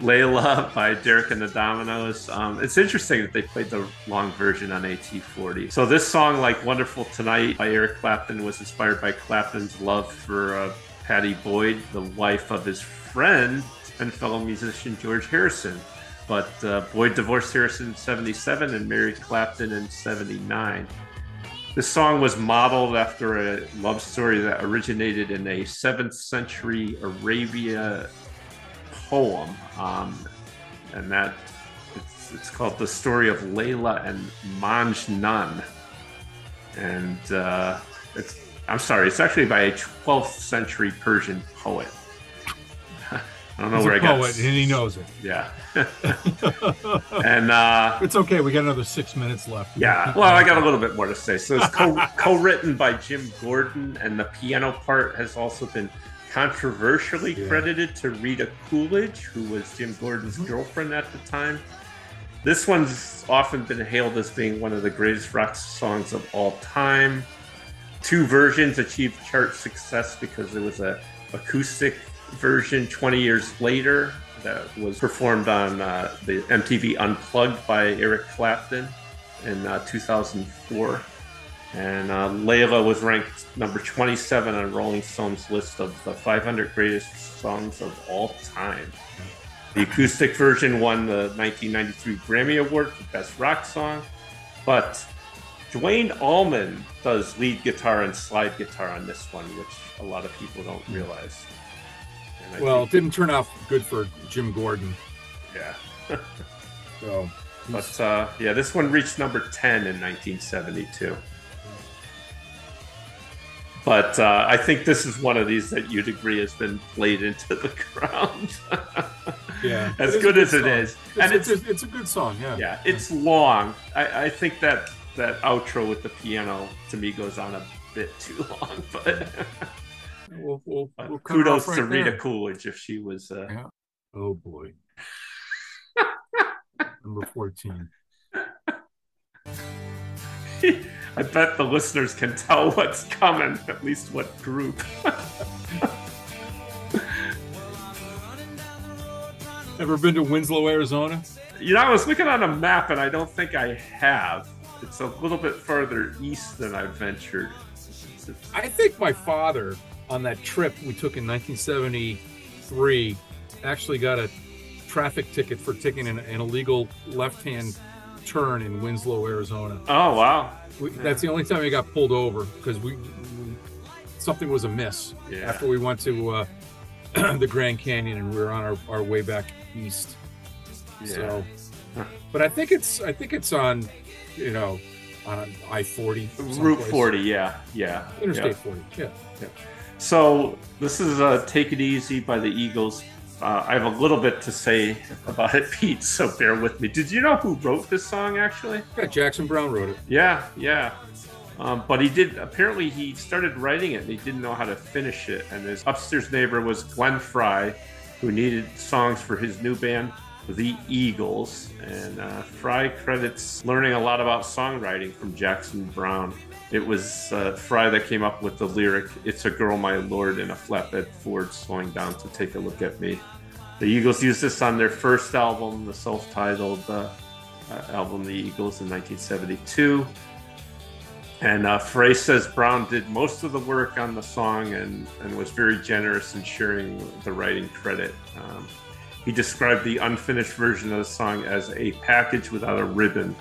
Layla by Derek and the Dominos. Um, it's interesting that they played the long version on AT40. So this song, like "Wonderful Tonight" by Eric Clapton, was inspired by Clapton's love for uh, Pattie Boyd, the wife of his friend and fellow musician George Harrison. But uh, Boyd divorced Harrison in '77 and married Clapton in '79. This song was modeled after a love story that originated in a 7th century Arabia poem. Um, and that it's, it's called The Story of Layla and Majnun. And uh, it's, I'm sorry, it's actually by a 12th century Persian poet. I don't know He's where a I got poet, and he knows it. Yeah. and uh, It's okay. We got another six minutes left. yeah, well, I got a little bit more to say. So it's co- co-written by Jim Gordon, and the piano part has also been controversially Yeah. credited to Rita Coolidge, who was Jim Gordon's girlfriend at the time. This one's often been hailed as being one of the greatest rock songs of all time. Two versions achieved chart success because there was a acoustic version 20 years later that was performed on uh, the MTV Unplugged by Eric Clapton in uh, 2004. And uh, Layla was ranked number 27 on Rolling Stone's list of the 500 greatest songs of all time. The acoustic version won the 1993 Grammy Award for Best Rock Song, but Duane Allman does lead guitar and slide guitar on this one, which a lot of people don't realize. Well, it didn't turn out good for Jim Gordon. yeah. So, But uh, yeah, this one reached number 10 in 1972. But uh, I think this is one of these that you'd agree has been played into the ground. yeah. as It a good as song. is. It's, And it's, it's, a, it's a good song. Yeah. yeah, it's long. I, I think that that outro with the piano to me goes on a bit too long. But We'll, we'll, uh, we'll kudos off to right Rita there. Coolidge if she was. Uh, Yeah. Oh boy. Number 14. I bet the listeners can tell what's coming, at least what group. Ever been to Winslow, Arizona? You know, I was looking on a map and I don't think I have. It's a little bit further east than I've ventured. I think my father on that trip we took in 1973, actually got a traffic ticket for taking an, an illegal left-hand turn in Winslow, Arizona. Oh wow. We, That's the only time we got pulled over because we, we something was amiss Yeah. after we went to uh, the Grand Canyon and we were on our, our way back east. So, Huh. but I think it's I think it's on, you know, on I forty, Route 40, yeah, yeah. Interstate yeah. forty. Yeah. Yeah. So this is uh, "Take It Easy" by the Eagles. Uh, I have a little bit to say about it, Pete. So bear with me. Did you know who wrote this song? Actually, yeah. Jackson Browne wrote it. yeah, yeah. Um, but he did. Apparently, he started writing it. and He didn't know how to finish it. And his upstairs neighbor was Glenn Frey, who needed songs for his new band, the Eagles. And uh, Frey credits learning a lot about songwriting from Jackson Browne. It was uh, Frey that came up with the lyric, It's a Girl, My Lord, in a flatbed Ford slowing down to take a look at me. The Eagles used this on their first album, the self titled uh, uh, album, The Eagles, in 1972. And uh, Frey says Brown did most of the work on the song and, and was very generous in sharing the writing credit. Um, he described the unfinished version of the song as a package without a ribbon.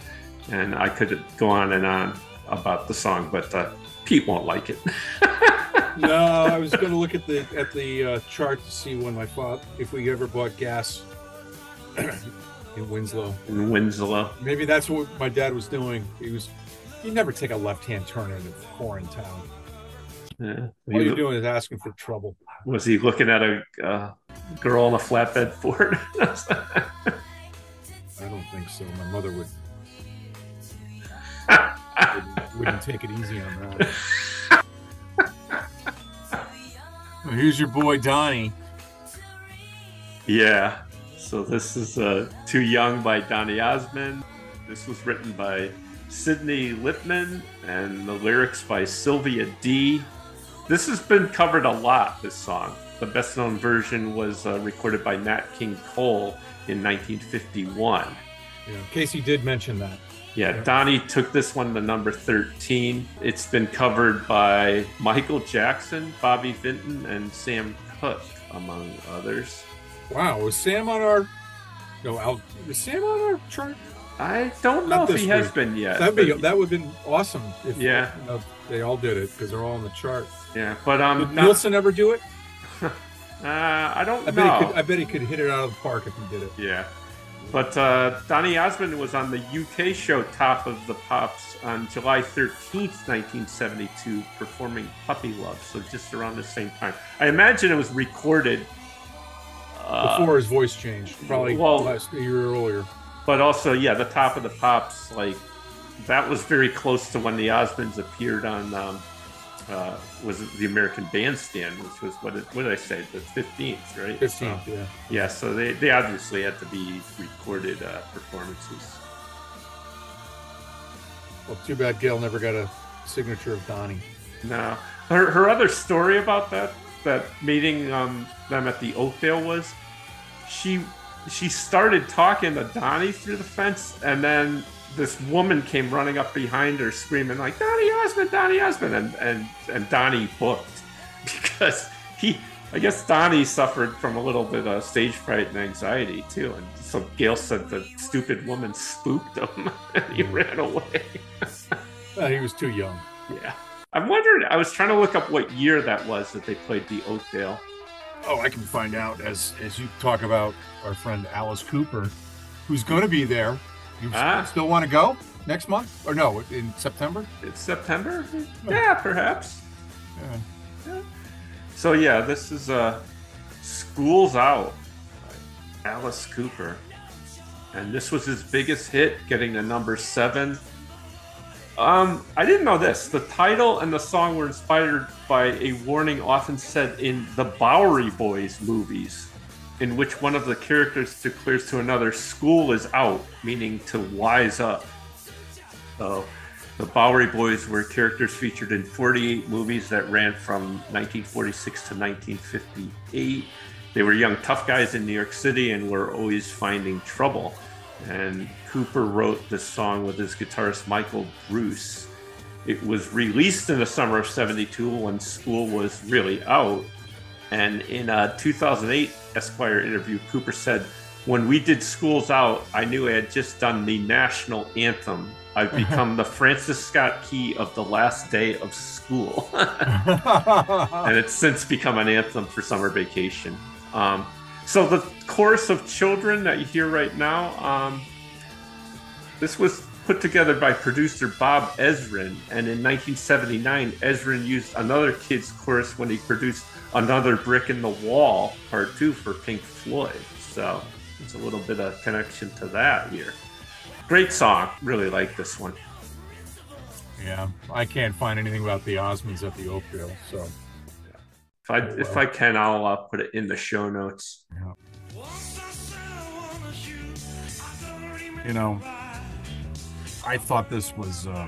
And I could go on and on about the song, but uh, Pete won't like it. no, I was going to look at the at the uh, chart to see when my father, if we ever bought gas in Winslow. in Winslow. Maybe that's what my dad was doing. He was. You never take a left-hand turn in a foreign town. Yeah. All you're doing is asking for trouble. Was he looking at a uh, girl in a flatbed Ford? I don't think so. My mother would wouldn't, wouldn't take it easy on that. Well, here's your boy Donny. Yeah. So this is uh, Too Young by Donny Osmond. This was written by Sidney Lippman and the lyrics by Sylvia Dee This has been covered a lot, this song. The best known version was uh, recorded by Nat King Cole in 1951. Yeah, Casey did mention that. Yeah. Donny took this one to number 13. It's been covered by Michael Jackson, Bobby Vinton, and Sam Cooke, among others. Wow, was Sam on our? No, Al, was Sam on our chart? I don't know Not if he has been yet. That'd be that would have been awesome. If Yeah. you know, they all did it because they're all on the chart. yeah, but um, Did not- Nilsson ever do it? uh, I don't I bet know. he could. I bet he could hit it out of the park if he did it. Yeah. But uh, Donny Osmond was on the UK show Top of the Pops on July 13th, 1972, performing Puppy Love. So just around the same time. I imagine it was recorded. Uh, Before his voice changed, probably well- last a year earlier. but also, yeah, the Top of the Pops, like, that was very close to when the Osmonds appeared on, um, uh, was the American Bandstand, which was, what did, what did I say, the 15th, right? Fifteenth, So- yeah. Yeah, so they, they obviously had to be recorded uh, performances. Well, too bad Gail never got a signature of Donny. No, her her other story about that that meeting um, them at the Oakdale was she she started talking to Donny through the fence, and then this woman came running up behind her, screaming like Donny Osmond, Donny Osmond, and and and Donny booked because he. I guess Donny suffered from a little bit of stage fright and anxiety too, and so Gail said the stupid woman spooked him, and he ran away. Uh, he was too young. Yeah. I'm wondering, I was trying to look up what year that was that they played the Oakdale. Oh, I can find out as as you talk about our friend Alice Cooper, who's going to be there. You Ah. still want to go next month or no? In September? It's September? Yeah, perhaps. Yeah. So, yeah, this is uh, School's Out by Alice Cooper. And this was his biggest hit, getting to number seven. Um, I didn't know this. The title and the song were inspired by a warning often said in the Bowery Boys movies, in which one of the characters declares to another, "School is out," meaning to wise up. So, the Bowery Boys were characters featured in 48 movies that ran from 1946 to 1958. They were young, tough guys in New York City and were always finding trouble. And Cooper wrote this song with his guitarist Michael Bruce. It was released in the summer of 72 when school was really out. And in a 2008 Esquire interview, Cooper said, When we did Schools Out, I knew I had just done the national anthem. I've become the Francis Scott Key of the last day of school. and it's since become an anthem for summer vacation. Um, so the chorus of children that you hear right now, um, this was put together by producer Bob Ezrin, and in 1979, Ezrin used another kid's chorus when he produced another brick in the wall part two for Pink Floyd. So it's a little bit of connection to that here. Great song. Really like this one. Yeah, I can't find anything about the Osmonds at the Oakville, so if I if I can, I'll uh, put it in the show notes. Yeah. You know, I thought this was uh,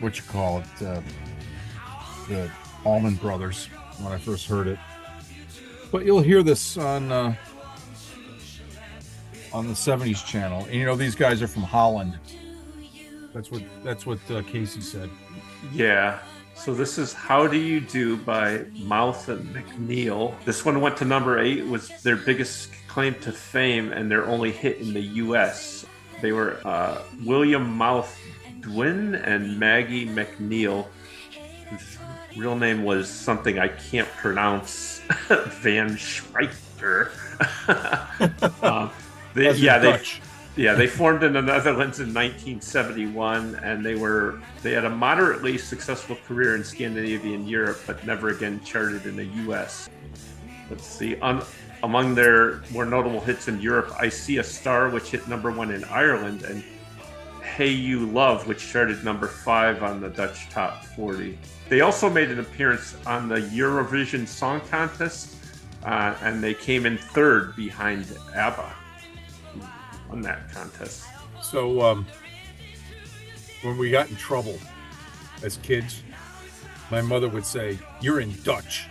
what you call it, uh, the Allman Brothers when I first heard it. But you'll hear this on uh, on the '70s channel, and you know these guys are from Holland. That's what that's what uh, Casey said. Yeah. So this is "How Do You Do" by Mouth and MacNeal. This one went to number eight. Was their biggest claim to fame and their only hit in the U.S. They were uh, William Mouth Dwin and Maggie MacNeal, whose real name was something I can't pronounce. Van Schweiter. um, they, yeah, they, yeah, they formed in the Netherlands in 1971, and they were they had a moderately successful career in Scandinavian Europe, but never again charted in the U.S. Let's see. On, among their more notable hits in Europe, I See a Star, which hit number one in Ireland, and Hey You Love, which charted number five on the Dutch Top 40. They also made an appearance on the Eurovision Song Contest, uh, and they came in third behind ABBA on that contest. So, um, when we got in trouble as kids, my mother would say, "You're in Dutch."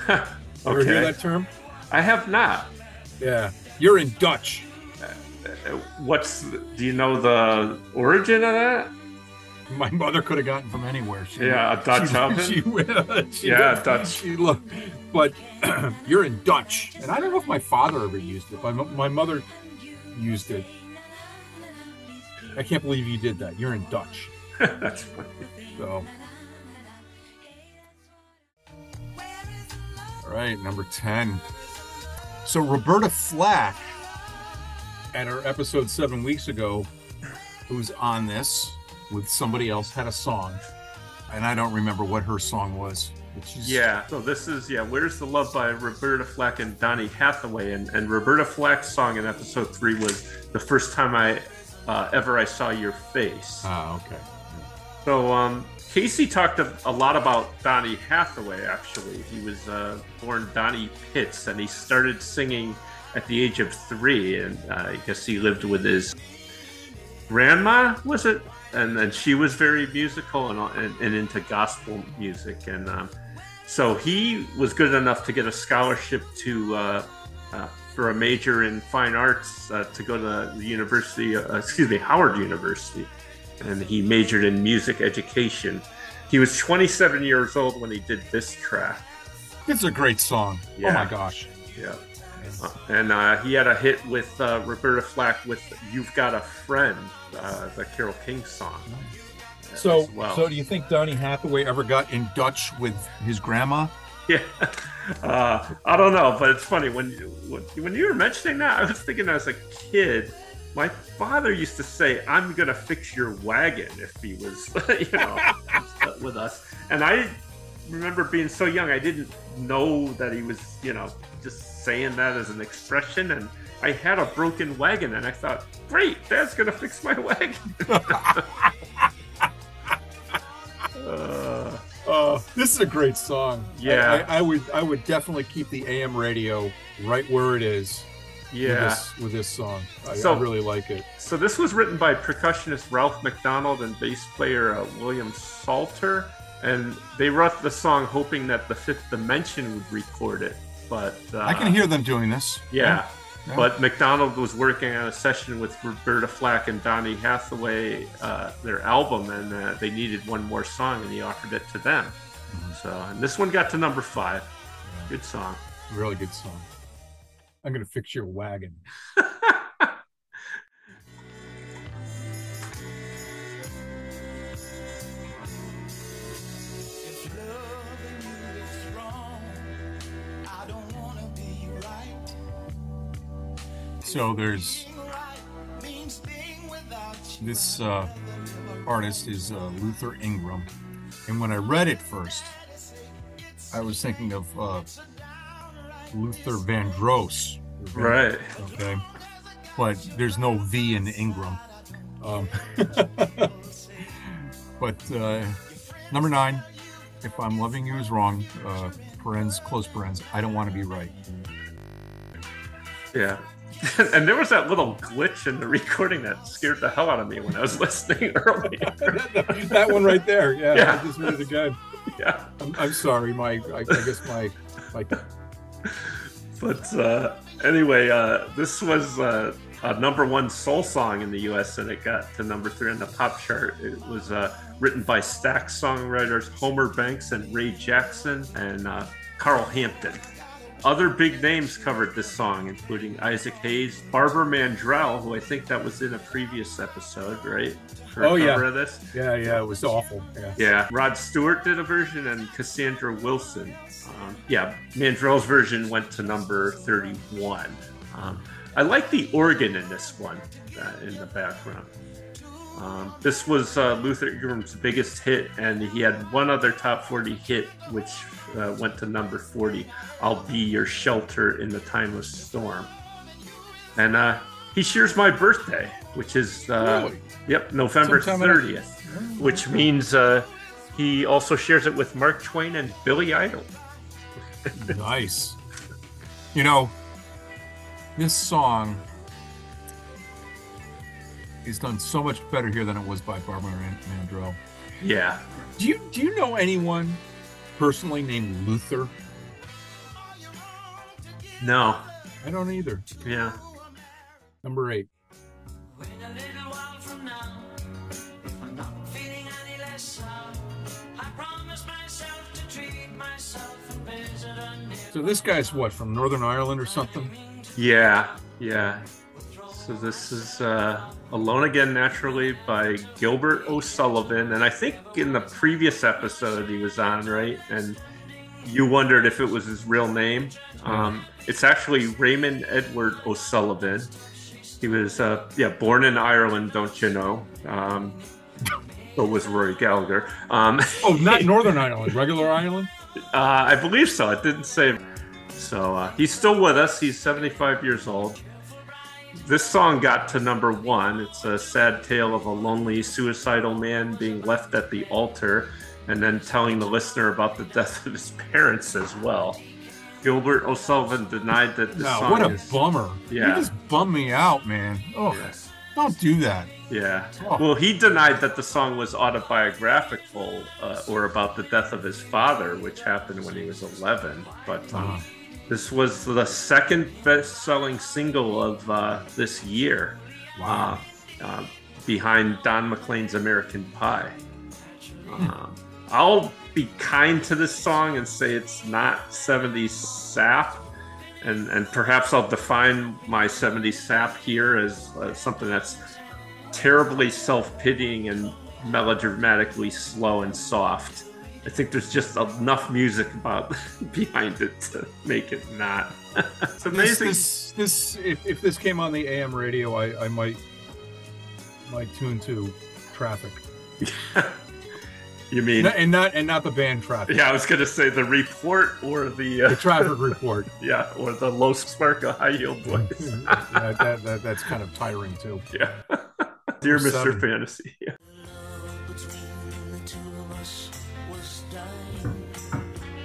okay. Ever hear that term? I have not. Yeah, you're in Dutch. Uh, what's do you know the origin of that? My mother could have gotten from anywhere. She, yeah, a Dutch she, oven. She, she, yeah, Dutch. She looked, but you're in Dutch, and I don't know if my father ever used it. My my mother used it. I can't believe you did that. You're in Dutch. That's funny. So. All right, number 10. So Roberta Flack, at our episode seven weeks ago, who's on this with somebody else, had a song. And I don't remember what her song was. Yeah, so this is yeah, "Where's the Love" by Roberta Flack and Donny Hathaway, and and Roberta Flack's song in episode three was the first time I uh, ever I saw your face. Ah, okay. So um, Casey talked a, a, lot about Donny Hathaway. Actually, he was uh, born Donnie Pitts, and he started singing at the age of three, and uh, I guess he lived with his grandma. Was it? And then she was very musical and, and, and into gospel music, and um, so he was good enough to get a scholarship to uh, uh, for a major in fine arts uh, to go to the university, uh, excuse me, Howard University, and he majored in music education. He was 27 years old when he did this track. It's a great song. Yeah. Oh my gosh. Yeah. Uh, and uh, he had a hit with Roberta Flack with "You've Got a Friend," the Carole King song. So, well. so do you think Donny Hathaway ever got in Dutch with his grandma? Yeah, uh, I don't know, but it's funny when when you were mentioning that, I was thinking as a kid, my father used to say, "I'm gonna fix your wagon" if he was, you know, with us, and I remember being so young, I didn't know that he was, you know, just saying that as an expression, and I had a broken wagon, and I thought, "Great, Dad's gonna fix my wagon." Uh, uh, this is a great song. Yeah, I, I, I, would I would definitely keep the AM radio right where it is. Yeah, with this, with this song, I, so, I, really like it. So this was written by percussionist Ralph MacDonald and bass player uh, William Salter, and they wrote the song hoping that the Fifth Dimension would record it. But uh, I can hear them doing this. Yeah, Yeah. But McDonald was working on a session with Roberta Flack and Donny Hathaway, uh, their album, and uh, they needed one more song, and he offered it to them. Mm-hmm. So, and this one got to number five. Good song. Really good song. I'm gonna fix your wagon. So there's this uh, artist is uh, Luther Ingram, and when I read it first, I was thinking of uh, Luther Vandross. Right. Okay, but there's no V in Ingram. Um, but uh, number nine, if I'm loving you is wrong, uh, parens, close parens. I don't want to be right. Yeah. and there was that little glitch in the recording that scared the hell out of me when I was listening earlier. that one right there. Yeah, Yeah. I just read it again. yeah. I'm, I'm sorry, my I, I guess my my But uh, anyway, uh, this was uh, a number one soul song in the U.S. and it got to number three on the pop chart. It was uh, written by Stax songwriters Homer Banks and Ray Jackson and uh, Carl Hampton. Other big names covered this song, including Isaac Hayes, Barbara Mandrell, who I think that was in a previous episode, right? For Oh, yeah. cover of this. yeah yeah it was awful. Yeah. Yeah, Rod Stewart did a version and Cassandra Wilson. Um, yeah, Mandrell's version went to number 31. Um, I like the organ in this one uh, in the background. Um, this was uh, Luther Ingram's biggest hit, and he had one other top 40 hit, which uh, went to number 40 I'll Be Your Shelter in the Time of Storm. And uh, he shares my birthday, which is, uh, Really? yep, November Sometime in- 30th which means uh, he also shares it with Mark Twain and Billy Idol. Nice. You know, this song is done so much better here than it was by Barbara Man- Mandrell. Yeah, Do you do you know anyone personally named Luther? no, I don't either. yeah, Number eight. When a little while from now, if I'm not feeling any less sound, I promise myself to treat myself and visit a near So this guy's what from Northern Ireland or something? yeah, yeah. So this is uh, Alone Again Naturally by Gilbert O'Sullivan. And I think in the previous episode he was on, right? And you wondered if it was his real name. Um, it's actually Raymond Edward O'Sullivan. He was, uh, yeah, born in Ireland, don't you know? Um, so was Rory Gallagher. Um, Oh, not Northern Ireland, regular Ireland. Uh, I believe so. It didn't say. So uh, he's still with us. He's 75 years old. This song got to number one. It's a sad tale of a lonely, suicidal man being left at the altar and then telling the listener about the death of his parents as well. Gilbert O'Sullivan denied that this No, song what a is. bummer. Yeah. You just bummed me out, man. Oh, Yeah. don't do that. Yeah. Oh. Well, he denied that the song was autobiographical uh, or about the death of his father, which happened when he was 11. But um, Uh-huh. This was the second best-selling single of uh, this year, Wow. uh, uh, behind Don McLean's "American Pie." Um, I'll be kind to this song and say it's not 70s sap, and and perhaps I'll define my 70s sap here as uh, something that's terribly self-pitying and melodramatically slow and soft. I think there's just enough music about behind it to make it not. it's This, amazing. this, this if, if this came on the AM radio, I, I might might tune to traffic. you mean? N- and not and not the band traffic. Yeah, I was gonna say the report or the The uh, traffic report. yeah or the low spark of high heeled boys. yeah, that, that, that's kind of tiring too. yeah, dear Mr. Seven. Fantasy. Yeah.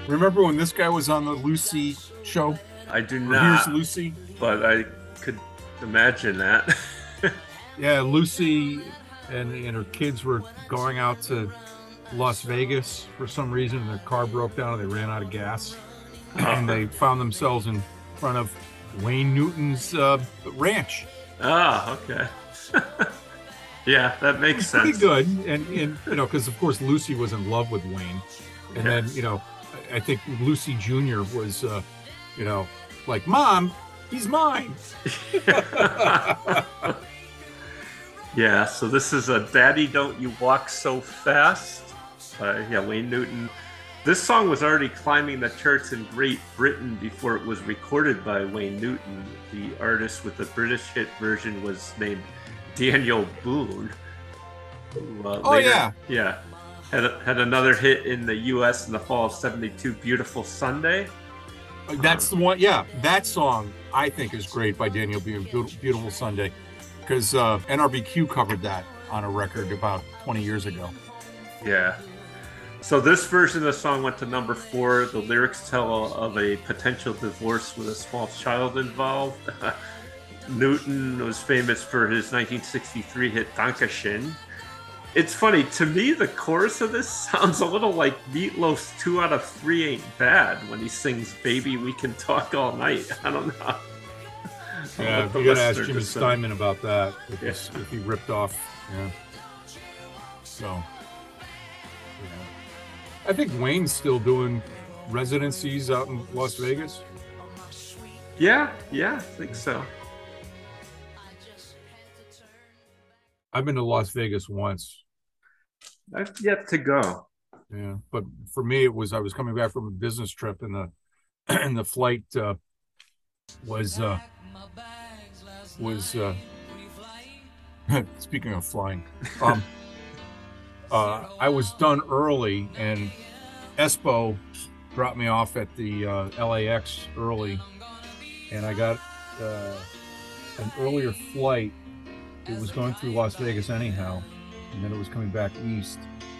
Remember when this guy was on the Lucy show? I do not, Here's Lucy. but I could imagine that. Yeah, Lucy and and her kids were going out to Las Vegas for some reason. Their car broke down and they ran out of gas, and they found themselves in front of Wayne Newton's uh, ranch. Ah, okay. yeah, that makes sense. Pretty good, and and you know, because of course Lucy was in love with Wayne, and then you know, I think Lucy Jr. was, uh, you know, like, Mom, he's mine. yeah, so this is a Daddy Don't You Walk So Fast. Uh, yeah, Wayne Newton. This song was already climbing the charts in Great Britain before it was recorded by Wayne Newton. The artist with the British hit version was named Daniel Boone. Who, uh, oh, later, yeah. Yeah. Had, had another hit in the U.S. in the fall of 72, Beautiful Sunday. That's the one. Yeah, that song I think is great by Daniel Boone, Beautiful Sunday, because uh, NRBQ covered that on a record about 20 years ago. Yeah. So this version of the song went to number four. The lyrics tell of a potential divorce with a small child involved. Newton was famous for his 1963 hit Dankeschön, it's funny to me. The chorus of this sounds a little like Meatloaf's "Two Out of Three Ain't Bad" when he sings "Baby, We Can Talk All Night." I don't know. Yeah, you gotta ask Jimmy Steinman about that. If, yeah. if he ripped off, yeah. So, yeah. I think Wayne's still doing residencies out in Las Vegas. Yeah, yeah, I think so. I've been to Las Vegas once. I've yet to go. Yeah, but for me, it was I was coming back from a business trip, and the and the flight uh, was uh, was uh, speaking of flying. Um, uh, I was done early, and Espo dropped me off at the uh, LAX early, and I got uh, an earlier flight. It was going through Las Vegas anyhow and then it was coming back east.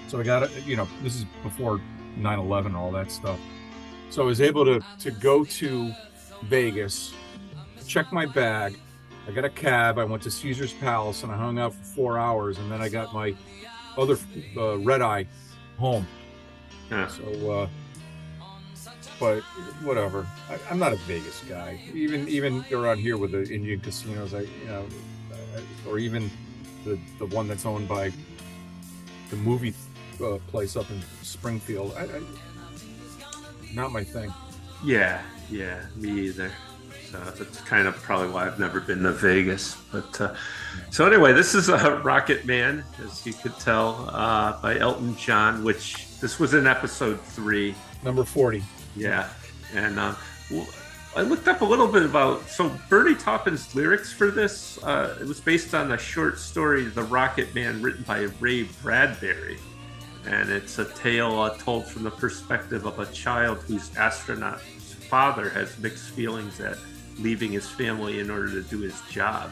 So I got it, you know, this is before 9 11, all that stuff. So I was able to, to go to Vegas, check my bag. I got a cab. I went to Caesar's Palace and I hung out for four hours. And then I got my other uh, red eye home. Yeah. So, uh, but whatever. I, am not a Vegas guy. Even even around here with the Indian casinos, I you know, or even the the one that's owned by the movie uh, place up in Springfield. I, I, not my thing. Yeah, yeah, me either. So that's kind of probably why I've never been to Vegas. But uh, so anyway, this is a Rocket Man, as you could tell, uh, by Elton John, which this was in episode three, number forty. Yeah, and uh, I looked up a little bit about so Bernie Taupin's lyrics for this. Uh, it was based on a short story, "The Rocket Man," written by Ray Bradbury, and it's a tale uh, told from the perspective of a child whose astronaut father has mixed feelings at leaving his family in order to do his job.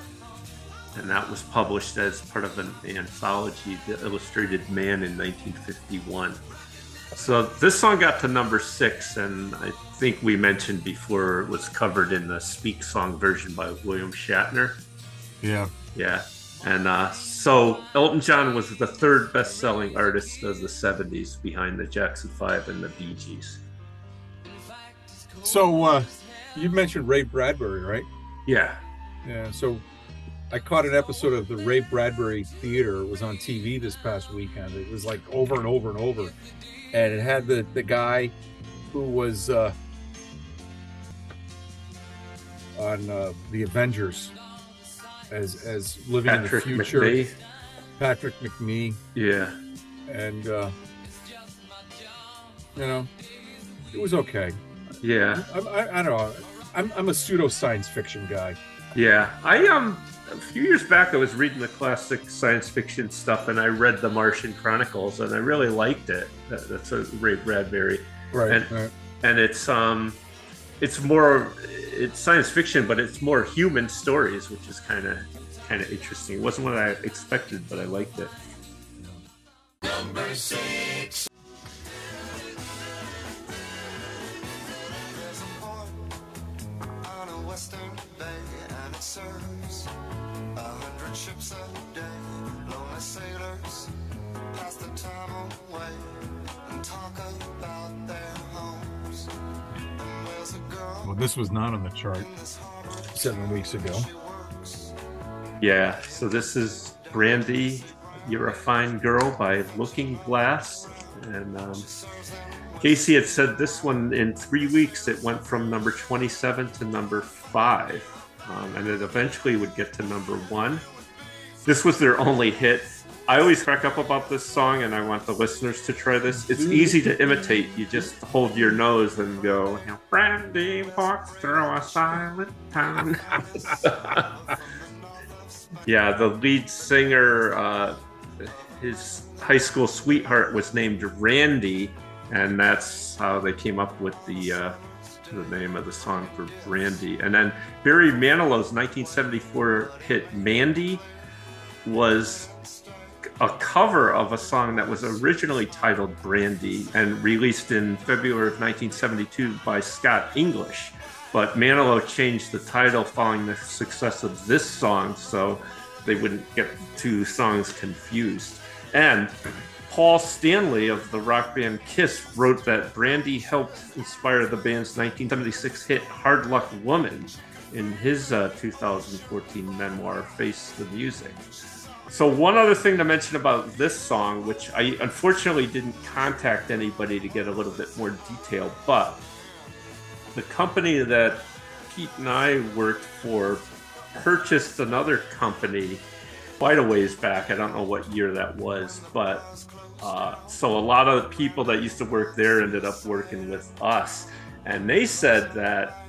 And that was published as part of an anthology, The Illustrated Man, in 1951. So this song got to number six, and I think we mentioned before it was covered in the Speak Song version by William Shatner. Yeah. Yeah. And uh, so Elton John was the third best selling artist of the 70s behind the Jackson 5 and the Bee Gees. So uh, you mentioned Ray Bradbury, right? Yeah. Yeah. So I caught an episode of the Ray Bradbury Theater. It was on TV this past weekend. It was like over and over and over and it had the the guy who was uh, on uh, the Avengers as as living Patrick in the future. Macnee. Patrick Macnee. Yeah, and uh, you know, it was okay. Yeah, I, I, I don't know. I'm I'm a pseudo science fiction guy. Yeah, I um a few years back I was reading the classic science fiction stuff and I read the Martian Chronicles and I really liked it. That, that's a Ray Bradbury. Right. And, right. and it's um it's more it's science fiction but it's more human stories which is kind of kind of interesting. It wasn't what I expected but I liked it. Number 6 serves this was not on the chart. seven weeks ago. Yeah, so this is Brandy, You're a Fine Girl by Looking Glass. And um, Casey had said this one in three weeks, it went from number 27 to number five. Um, and it eventually would get to number one. This was their only hit. I always crack up about this song, and I want the listeners to try this. It's easy to imitate. You just hold your nose and go, Brandy walks through a silent town. yeah, the lead singer, uh, his high school sweetheart was named Randy, and that's how they came up with the uh, the name of the song for Brandy. And then Barry Manilow's 1974 hit Mandy was a cover of a song that was originally titled Brandy and released in February of 1972 by Scott English. But Manilow changed the title following the success of this song so they wouldn't get two songs confused. And Paul Stanley of the rock band Kiss wrote that Brandy helped inspire the band's 1976 hit Hard Luck Woman in his uh, 2014 memoir, Face the Music. So, one other thing to mention about this song, which I unfortunately didn't contact anybody to get a little bit more detail, but the company that Pete and I worked for purchased another company quite a ways back. I don't know what year that was, but uh, so a lot of the people that used to work there ended up working with us. And they said that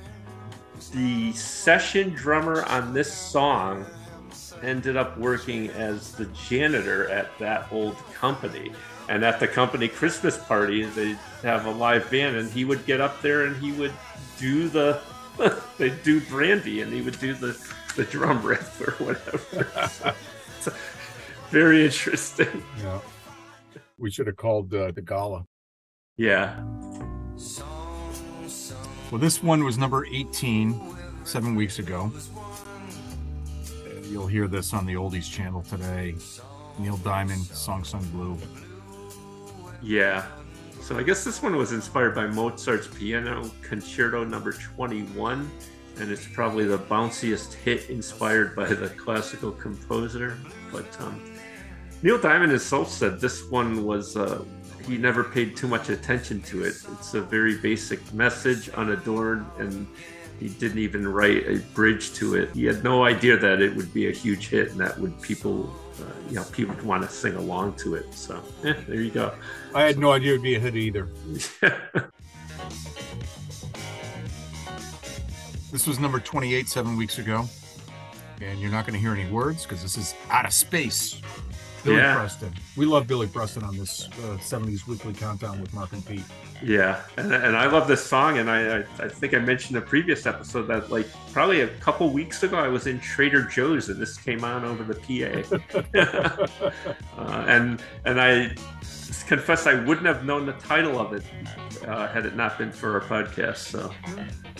the session drummer on this song ended up working as the janitor at that old company. And at the company Christmas party, they have a live band, and he would get up there and he would do the they do brandy, and he would do the the drum riff or whatever. so, very interesting. Yeah, we should have called uh, the gala. Yeah. Well, this one was number 18 seven weeks ago. You'll hear this on the Oldies channel today. Neil Diamond, Song Sung Blue. Yeah. So I guess this one was inspired by Mozart's Piano Concerto number 21, and it's probably the bounciest hit inspired by the classical composer. But um, Neil Diamond himself said this one was, uh, he never paid too much attention to it. It's a very basic message, unadorned, and he didn't even write a bridge to it. He had no idea that it would be a huge hit and that would people, uh, you know, people would want to sing along to it. So, eh, there you go. I had no idea it would be a hit either. this was number 28 seven weeks ago. And you're not going to hear any words because this is out of space. Billy Yeah. Preston. We love Billy Preston on this uh, 70s weekly countdown with Mark and Pete. Yeah, and, and I love this song, and I, I I think I mentioned in a previous episode that like probably a couple weeks ago I was in Trader Joe's and this came on over the PA, uh, and and I confess I wouldn't have known the title of it uh, had it not been for our podcast. So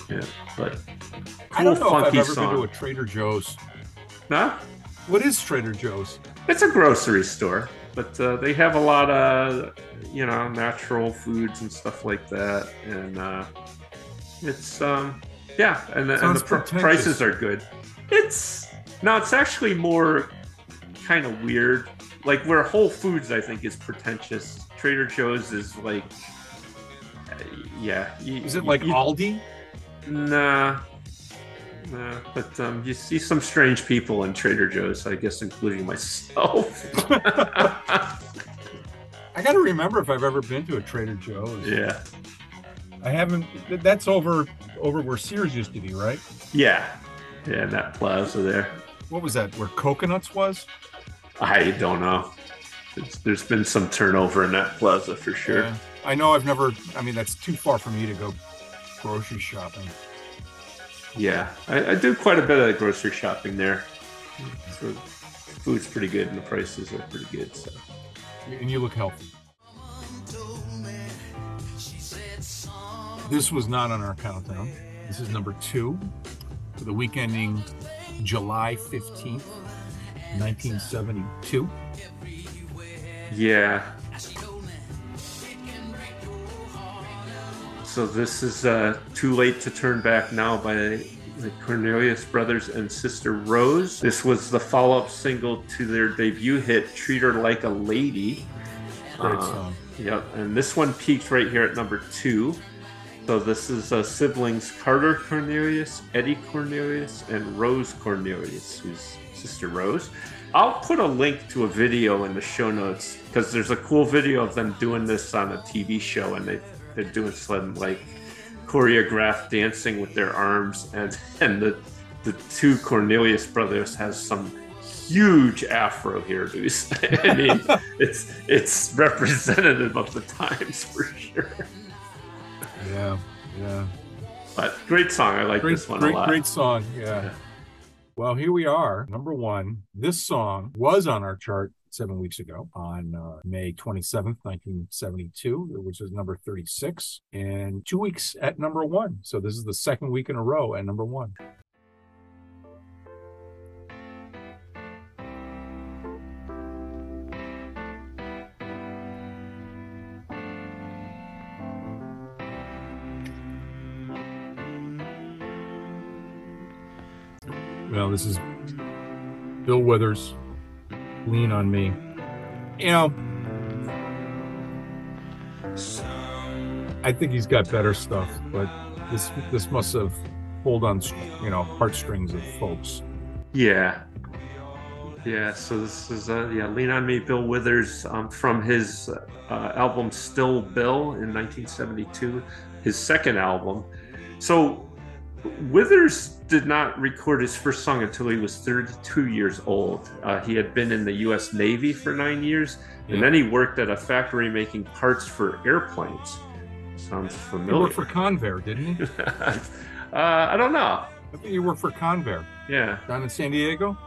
yeah, but I don't know if I've funky ever song. been to a Trader Joe's. no, What is Trader Joe's? it's a grocery store, but uh, they have a lot of you know natural foods and stuff like that, and uh, it's um yeah, and the, and the pr- prices are good. It's no, it's actually more kind of weird. Like where Whole Foods, I think, is pretentious. Trader Joe's is like, yeah. you- Is it like you- Aldi? Nah. Nah, but um, you see some strange people in Trader Joe's, I guess, including myself. I got to remember if I've ever been to a Trader Joe's. yeah, I haven't. That's over over where Sears used to be, right? yeah, yeah. in That plaza there. What was that? Where Coconuts was? I don't know. It's, there's been some turnover in that plaza for sure. Yeah. I know I've never. I mean, that's too far for me to go grocery shopping. Yeah, I, I do quite a bit of grocery shopping there. So food's pretty good and the prices are pretty good. So And you look healthy. This was not on our countdown. This is number two for the week ending July 15th, 1972. yeah. So this is uh, "Too Late to Turn Back Now" by the Cornelius Brothers and Sister Rose. This was the follow up single to their debut hit, Treat Her Like a Lady. Great Uh. Yep, and this one peaked right here at number two. So this is uh, siblings Carter Cornelius, Eddie Cornelius, and Rose Cornelius, who's sister Rose. I'll put a link to a video in the show notes because there's a cool video of them doing this on a TV show, and they they're doing some like choreographed dancing with their arms, and and the the two Cornelius brothers has some huge afro hairdos. I mean, it's it's representative of the times for sure. Yeah, yeah. But great song. I like Great, this one great, a lot. great song. Yeah. Yeah. Well, here we are. Number one. This song was on our chart seven weeks ago on uh, May 27th, 1972, which is number 36, and two weeks at number one. So this is the second week in a row at number one. Well, this is Bill Withers, Lean on Me. You know, I think he's got better stuff, but this this must have pulled on you know heartstrings of folks. Yeah. Yeah, so this is uh, yeah, Lean on Me, Bill Withers, um, from his uh, album Still Bill in 1972, his second album. So Withers did not record his first song until he was 32 years old. Uh, he had been in the U.S. Navy for nine years, and then he worked at a factory making parts for airplanes. Sounds He familiar. worked for Convair, didn't he? uh, I don't know. I think he worked for Convair Yeah, down in San Diego.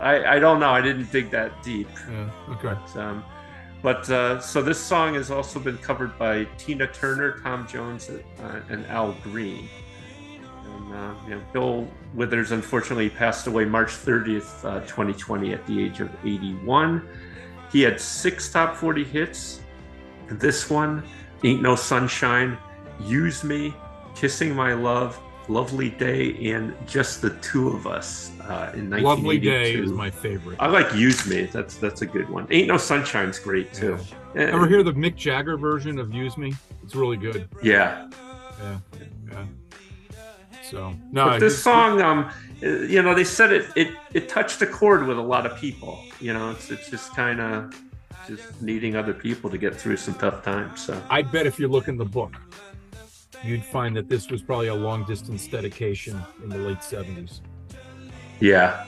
I, I don't know. I didn't dig that deep. Yeah. Okay. Um, but uh, so this song has also been covered by Tina Turner, Tom Jones, uh, and Al Green. And uh, you know, Bill Withers unfortunately passed away March 30th, uh, 2020, at the age of 81. He had six top 40 hits. This one, Ain't No Sunshine, Use Me, Kissing My Love, Lovely Day, and Just the Two of Us uh, in 1982. Lovely Day is my favorite. I like Use Me. That's that's a good one. Ain't No Sunshine's great too. Eh, Ever hear the Mick Jagger version of Use Me? It's really good. Yeah. Yeah. Yeah. So no, But this he's- song, um, you know, they said it it it touched a chord with a lot of people. You know, it's it's just kind of just needing other people to get through some tough times. So I bet if you look in the book, you'd find that this was probably a long distance dedication in the late seventies. yeah,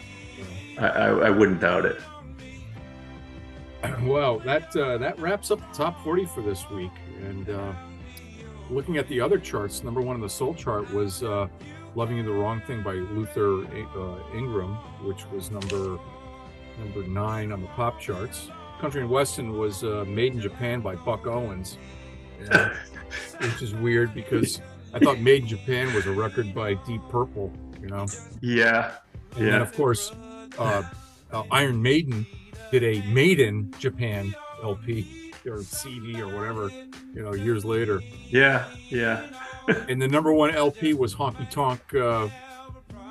I, I I wouldn't doubt it. Well, that uh, that wraps up the top forty for this week. And uh, looking at the other charts, number one on the soul chart was uh, "Loving You the Wrong Thing" by Luther uh, Ingram, which was number number nine on the pop charts. Country and Western was uh, "Made in Japan" by Buck Owens, uh, which is weird because I thought "Made in Japan" was a record by Deep Purple. You know, Yeah, and then of course, uh, uh, Iron Maiden did a Made in Japan LP or CD or whatever, you know, years later. yeah, yeah. And the number one LP was Honky Tonk, uh,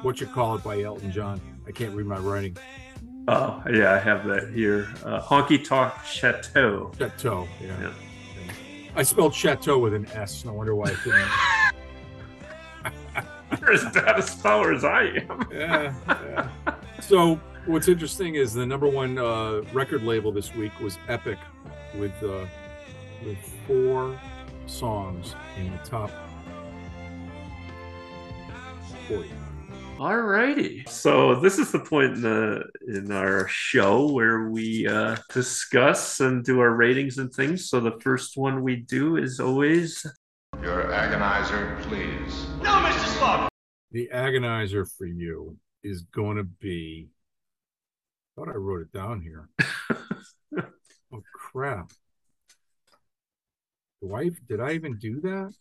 what you call it by Elton John. I can't read my writing. Oh, yeah, I have that here. Uh, Honky Tonk Chateau. Chateau. Yeah. Yeah. I spelled chateau with an S. No wonder why I couldn't. You're as bad a speller as I am. yeah, yeah. So what's interesting is the number one uh, record label this week was Epic, with uh, with four songs in the top forty. All righty. So this is the point in the in our show where we uh, discuss and do our ratings and things. So the first one we do is always Your agonizer, please. No, Mr. Slug. The agonizer for you is going to be. I thought I wrote it down here. oh crap! Do I? Did I even do that?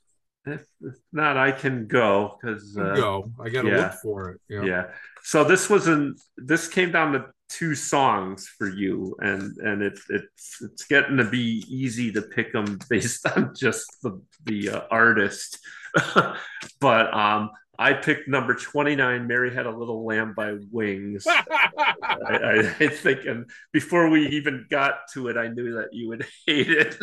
If, if not, I can go because uh, Go. I got to yeah. look for it. Yeah. yeah. So this was an this came down to two songs for you, and and it it's it's getting to be easy to pick them based on just the the uh, artist, but um. I picked number 29, Mary Had a Little Lamb by Wings. I, I think, and before we even got to it, I knew that you would hate it.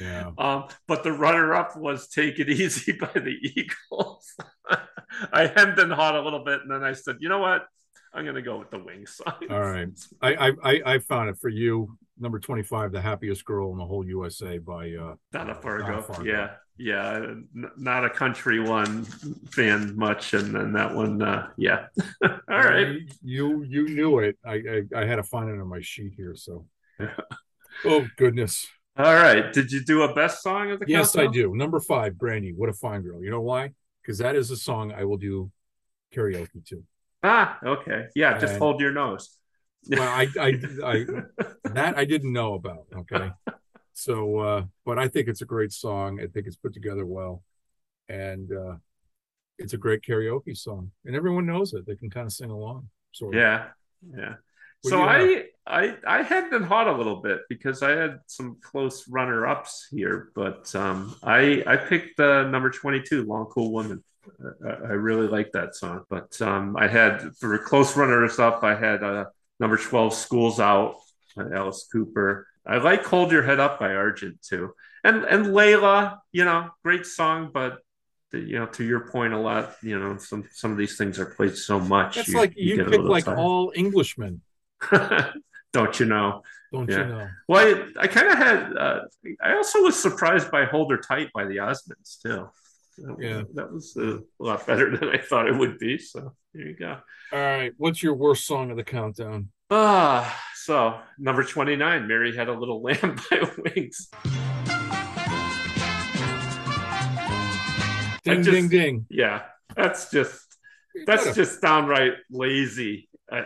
Yeah. Um, but the runner up was Take It Easy by the Eagles. I hemmed and hawed a little bit, and then I said, you know what? I'm going to go with the Wings song. All right. I, I, I found it for you. Number 25, The Happiest Girl in the Whole USA by uh, Donna Fargo. Donna Fargo. Yeah. Yeah. N- not a country one fan much. And then that one, uh, yeah. All right. You you knew it. I, I I had to find it on my sheet here. So. Oh goodness. All right. Did you do a best song of the Yes, I do. Number five, Brandy. What a fine girl. You know why? Because that is a song I will do karaoke to. Ah, okay. Yeah. Just And- hold your nose. Well, I I I that I didn't know about. Okay. So, uh, but I think it's a great song. I think it's put together well, and uh, it's a great karaoke song, and everyone knows it. They can kind of sing along. Sort of. Yeah. Yeah. What so I, I I had been hot a little bit because I had some close runner ups here, but um, I I picked uh, number twenty two, Long Cool Woman. I, I really like that song, but um, I had for a close runners up, I had uh, number twelve, Schools Out, by Alice Cooper. I like Hold Your Head Up by Argent too, and and Layla, you know, great song, but. You know, to your point, a lot. You know, some some of these things are played so much. That's like you, a pick like tired. all Englishmen, Don't you know? don't Yeah. you know? Well, I, I kind of had. Uh, I also was surprised by "Hold Her Tight" by the Osmonds too. That, Yeah. that was a lot better than I thought it would be. So there you go. All right, what's your worst song of the countdown? Ah, so number twenty-nine, "Mary Had a Little Lamb" by Wings. Ding just- ding ding. Yeah, that's just that's just downright lazy. Uh,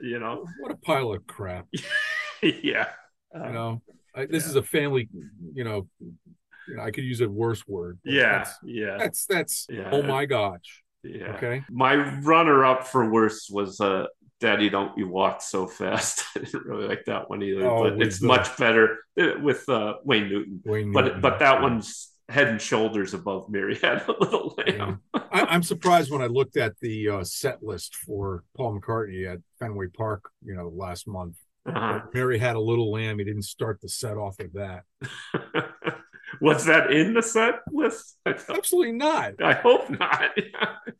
you know, what a pile of crap. yeah. Uh, You know, I, this yeah. is a family. You know, you know, I could use a worse word. yeah, that's yeah, that's, that's Yeah. oh my gosh. yeah. Okay, My runner up for worst was uh Daddy Don't You Walk So Fast. I didn't really like that one either, Oh, but it's the- much better uh, with uh, Wayne Newton. Wayne But Newton. but that one's head and shoulders above Mary Had a Little Lamb. I, I'm surprised when I looked at the uh, set list for Paul McCartney at Fenway Park. You know, last month. Uh-huh. Mary had a little lamb. He didn't start the set off with that. was that in the set list? Absolutely not. I hope not.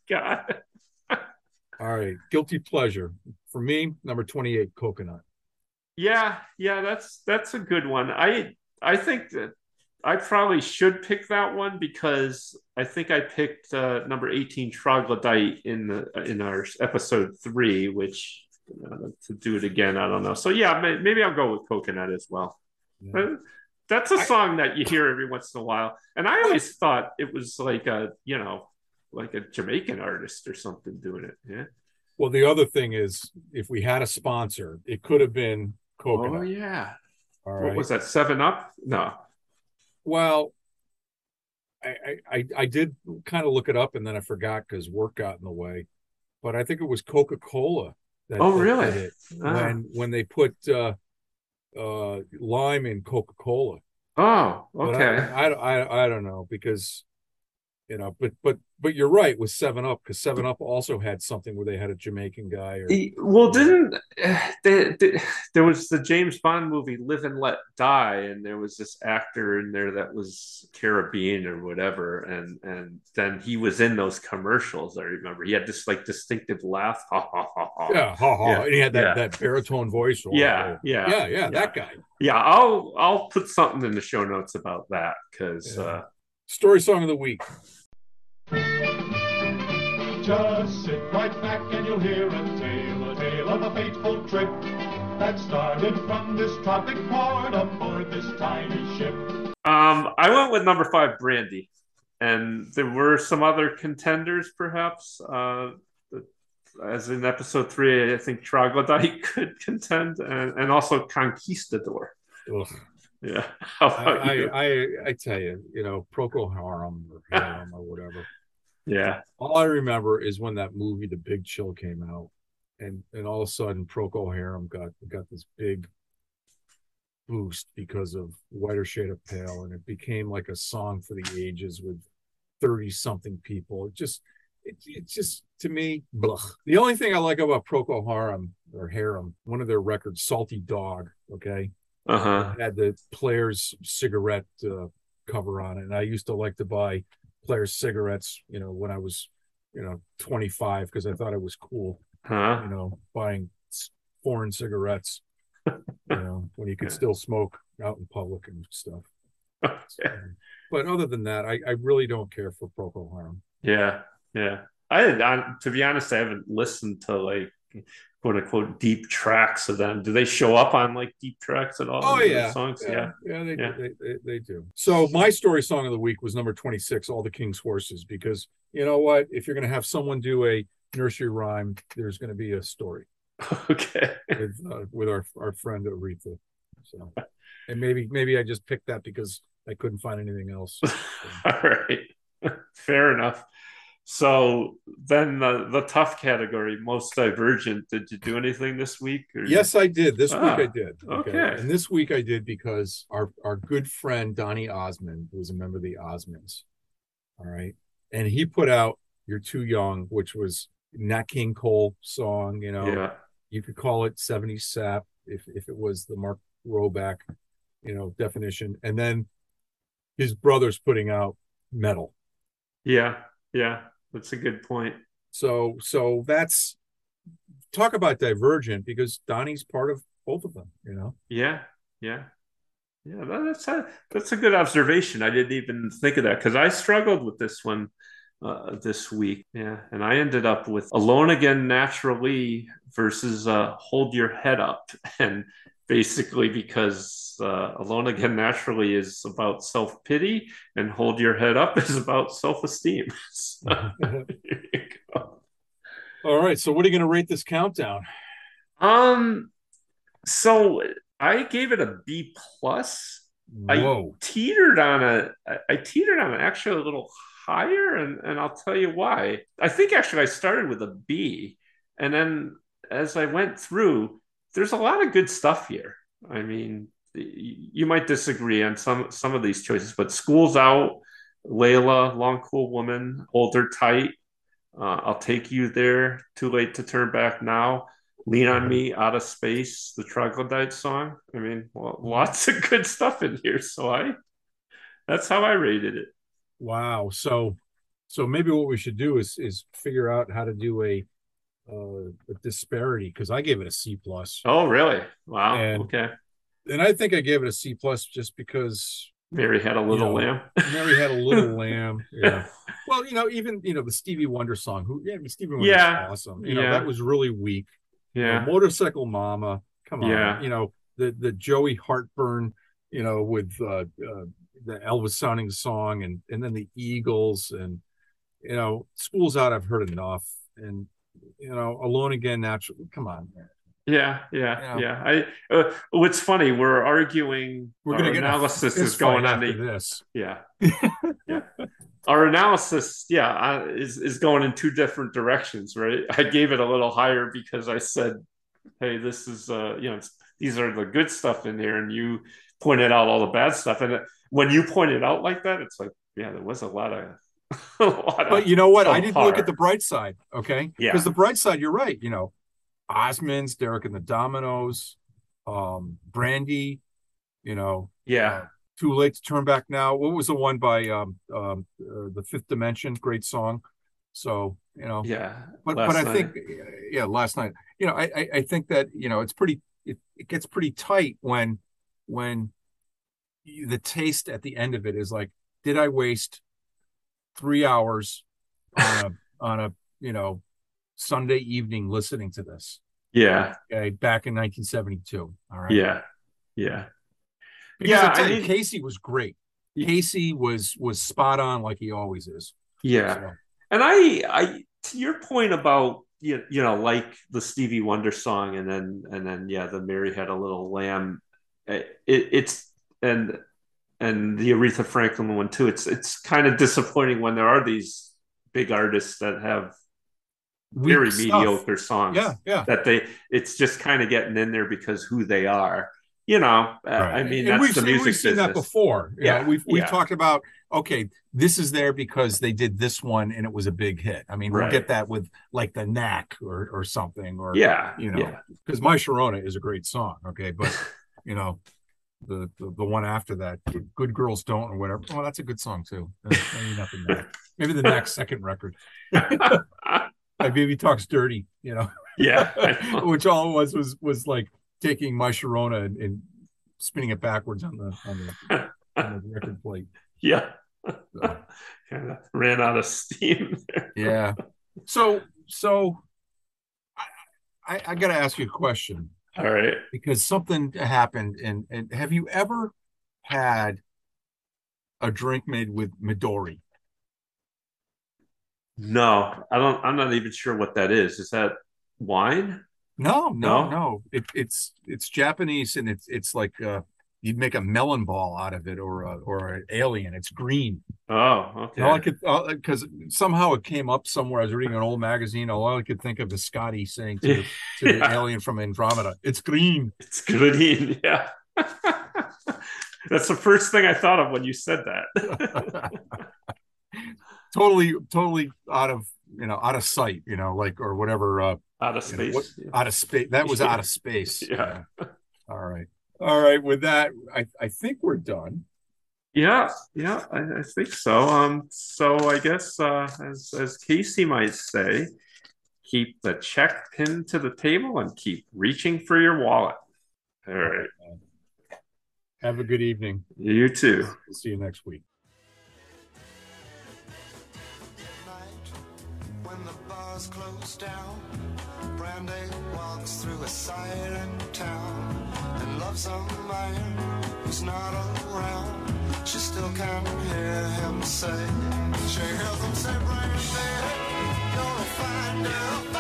God. All right, guilty pleasure for me. Number twenty-eight, coconut. Yeah, yeah, that's that's a good one. I I think that I probably should pick that one because I think I picked uh, number eighteen troglodyte in the in our episode three, which uh, to do it again, I don't know. So yeah, may, maybe I'll go with coconut as well. Yeah. But that's a song that you hear every once in a while, and I always thought it was like a you know like a Jamaican artist or something doing it. Yeah. Well, the other thing is, if we had a sponsor, it could have been coconut. Oh yeah. All What right. was that? Seven Up? No. Well, I, I I did kind of look it up and then I forgot because work got in the way. But I think it was Coca Cola that Oh, really? Ah. when when they put uh, uh, lime in Coca Cola. Oh, okay. I, I I I don't know because you know, but but but you're right with Seven Up because Seven Up also had something where they had a Jamaican guy or Well, didn't they, they- there was the James Bond movie Live and Let Die, and there was this actor in there that was Caribbean or whatever, and and then he was in those commercials. I remember he had this like distinctive laugh. Ha ha ha ha. yeah, ha, ha. Yeah, and he had that yeah. that baritone voice. or- Yeah, yeah, yeah, yeah, that guy. yeah. I'll I'll put something in the show notes about that because Yeah. uh, Story song of the week. Just sit right back and you'll hear a tale, a tale of a fateful trip that started from this tropic port aboard this tiny ship. Um, I went with number five, Brandy, and there were some other contenders, perhaps. Uh, as in episode three, I think Troglodyte could contend, and, and also Conquistador. Ugh. Yeah, I. I, I I tell you, you know, Procol Harum or Harum or whatever. Yeah, All I remember is when that movie, The Big Chill, came out, and and all of a sudden, Procol Harum got got this big boost because of Whiter Shade of Pale, and it became like a song for the ages with thirty something people. It just it, it's just to me. The only thing I like about Procol Harum or Harem, one of their records, Salty Dog, okay, Uh huh. had the Players cigarette uh, cover on it, and I used to like to buy Players cigarettes, you know, when I was, you know, 25 because I thought it was cool, Huh. you know, buying foreign cigarettes, you know, when you could still smoke out in public and stuff. Yeah. But other than that, I, I really don't care for Procol Harum. Yeah. Yeah. I, I to be honest, I haven't listened to like quote unquote deep tracks of them. Do they show up on like deep tracks at all? Oh yeah, songs. Yeah. yeah, they, Yeah. They, they they do. So my story song of the week was number twenty six, "All the King's Horses," because you know what? If you're going to have someone do a nursery rhyme, there's going to be a story Okay. with uh, with our our friend Aretha. So, and maybe maybe I just picked that because I couldn't find anything else. All right. Fair enough. So then the the tough category, most divergent. Did you do anything this week? Or Yes, I did. This Ah, week I did. okay. And this week I did because our our good friend Donny Osmond who was a member of the Osmonds. All right. And he put out You're Too Young, which was Nat King Cole song, you know. Yeah. You could call it 70s sap if if it was the Mark Roebuck, you know, definition. And then his brother's putting out metal. Yeah. Yeah. That's a good point. So so that's talk about divergent because Donny's part of both of them, you know. Yeah. Yeah. Yeah. That's a that's a good observation. I didn't even think of that because I struggled with this one uh, this week. Yeah. And I ended up with Alone Again Naturally versus uh, Hold Your Head Up. And basically because uh, Alone Again Naturally is about self pity and Hold Your Head Up is about self esteem. So, here you go. All right. So what are you going to rate this countdown? Um, so I gave it a B plus. Whoa. teetered on a I- I teetered on it actually a little higher and and I'll tell you why. I think actually I started with a B and then as I went through there's a lot of good stuff here. I mean you might disagree on some some of these choices but School's Out, Layla, Long Cool Woman, Hold Her Tight, uh, I'll Take You There, Too Late to Turn Back Now. Lean on Me, Out of Space, the Troglodyte song. I mean, well, lots of good stuff in here. So I, that's how I rated it. Wow. So so maybe what we should do is is figure out how to do a uh a disparity because I gave it a C plus. Oh, really? Wow. And- okay. And I think I gave it a C plus just because Mary had a little know, lamb. Mary had a little lamb. Yeah. Well, you know, even you know, the Stevie Wonder song, who yeah, Stevie Wonder Yeah. awesome. You know, Yeah. that was really weak. You know, Yeah. motorcycle mama come on Yeah. you know the the joey heartburn you know with uh, uh the elvis sounding song and and then the eagles and you know schools out i've heard enough and you know alone again naturally come on. Yeah. Yeah. Yeah. Yeah. I, uh, what's funny, we're arguing, we're gonna get analysis fist is going on the, this yeah. yeah. Our analysis, yeah, is is going in two different directions, right? I gave it a little higher because I said, "Hey, this is uh, you know, it's, these are the good stuff in here," and you pointed out all the bad stuff. And when you pointed out like that, it's like, yeah, there was a lot of, a but you know what i didn't look at the bright side okay Yeah. because the bright side you're right you know osmonds derek and the dominos um brandy you know yeah, Too late to turn back now. What was the one by um um uh, the Fifth Dimension? Great song. So you know, yeah. but but I night. think yeah, last night. You know, I I, I think that you know it's pretty. It, it gets pretty tight when when you- the taste at the end of it is like, did I waste three hours on a on a you know Sunday evening listening to this? yeah, Okay, back in 1972. All right. yeah, yeah. Because Yeah, I mean- Casey was great. Casey was was spot on like he always is. Yeah. So, And I, I, to your point about you, you know, like the Stevie Wonder song, and then and then yeah, the Mary Had a Little Lamb. It, it's and and the Aretha Franklin one too. It's it's kind of disappointing when there are these big artists that have weak very stuff. mediocre songs. Yeah, yeah. That they, it's just kind of getting in there because who they are. you know, uh, Right. I mean, And that's we've the seen, music we've seen that before. You know, Yeah, we've we've yeah. talked about okay, this is there because they did this one and it was a big hit. I mean, we'll get that with like the knack or or something or Yeah, you know, yeah. because My Sharona is a great song. Okay, but you know, the, the the one after that, Good Girls Don't or whatever. Oh, that's a good song too. Uh, Maybe. Maybe the next second record. Like Baby Talks Dirty. You know, yeah, know. which all it was was was like taking My Sharona and, and spinning it backwards on the on the, on the record plate. yeah. So, kind of ran out of steam. there. yeah. So so I, I, I got to ask you a question. All right. because something happened and and have you ever had a drink made with Midori? No, I don't. I'm not even sure what that is. Is that wine? No, no, No? no. It, it's it's Japanese and it's it's like uh you'd make a melon ball out of it or a, or an alien. It's green. Oh, okay. All I could because somehow it came up somewhere. I was reading an old magazine. All I could think of is Scotty saying to, the, to the alien from Andromeda, "It's green." It's green. Yeah. That's the first thing I thought of when you said that. totally, totally out of you know out of sight. You know, like or whatever. Uh, Out of you know, space. what- out of space. That was out of space. Yeah. All right. All right. With that, I, I think we're done. Yeah, yeah, I, I think so. Um, so I guess uh, as as Casey might say, keep the check pinned to the table and keep reaching for your wallet. All right, Have a good evening. you too. We'll see you next week. when the bars close down. Brandy walks through a silent town Loves a man who's not around. She still can hear him say, she hears him say, Brandy, you're a fine girl.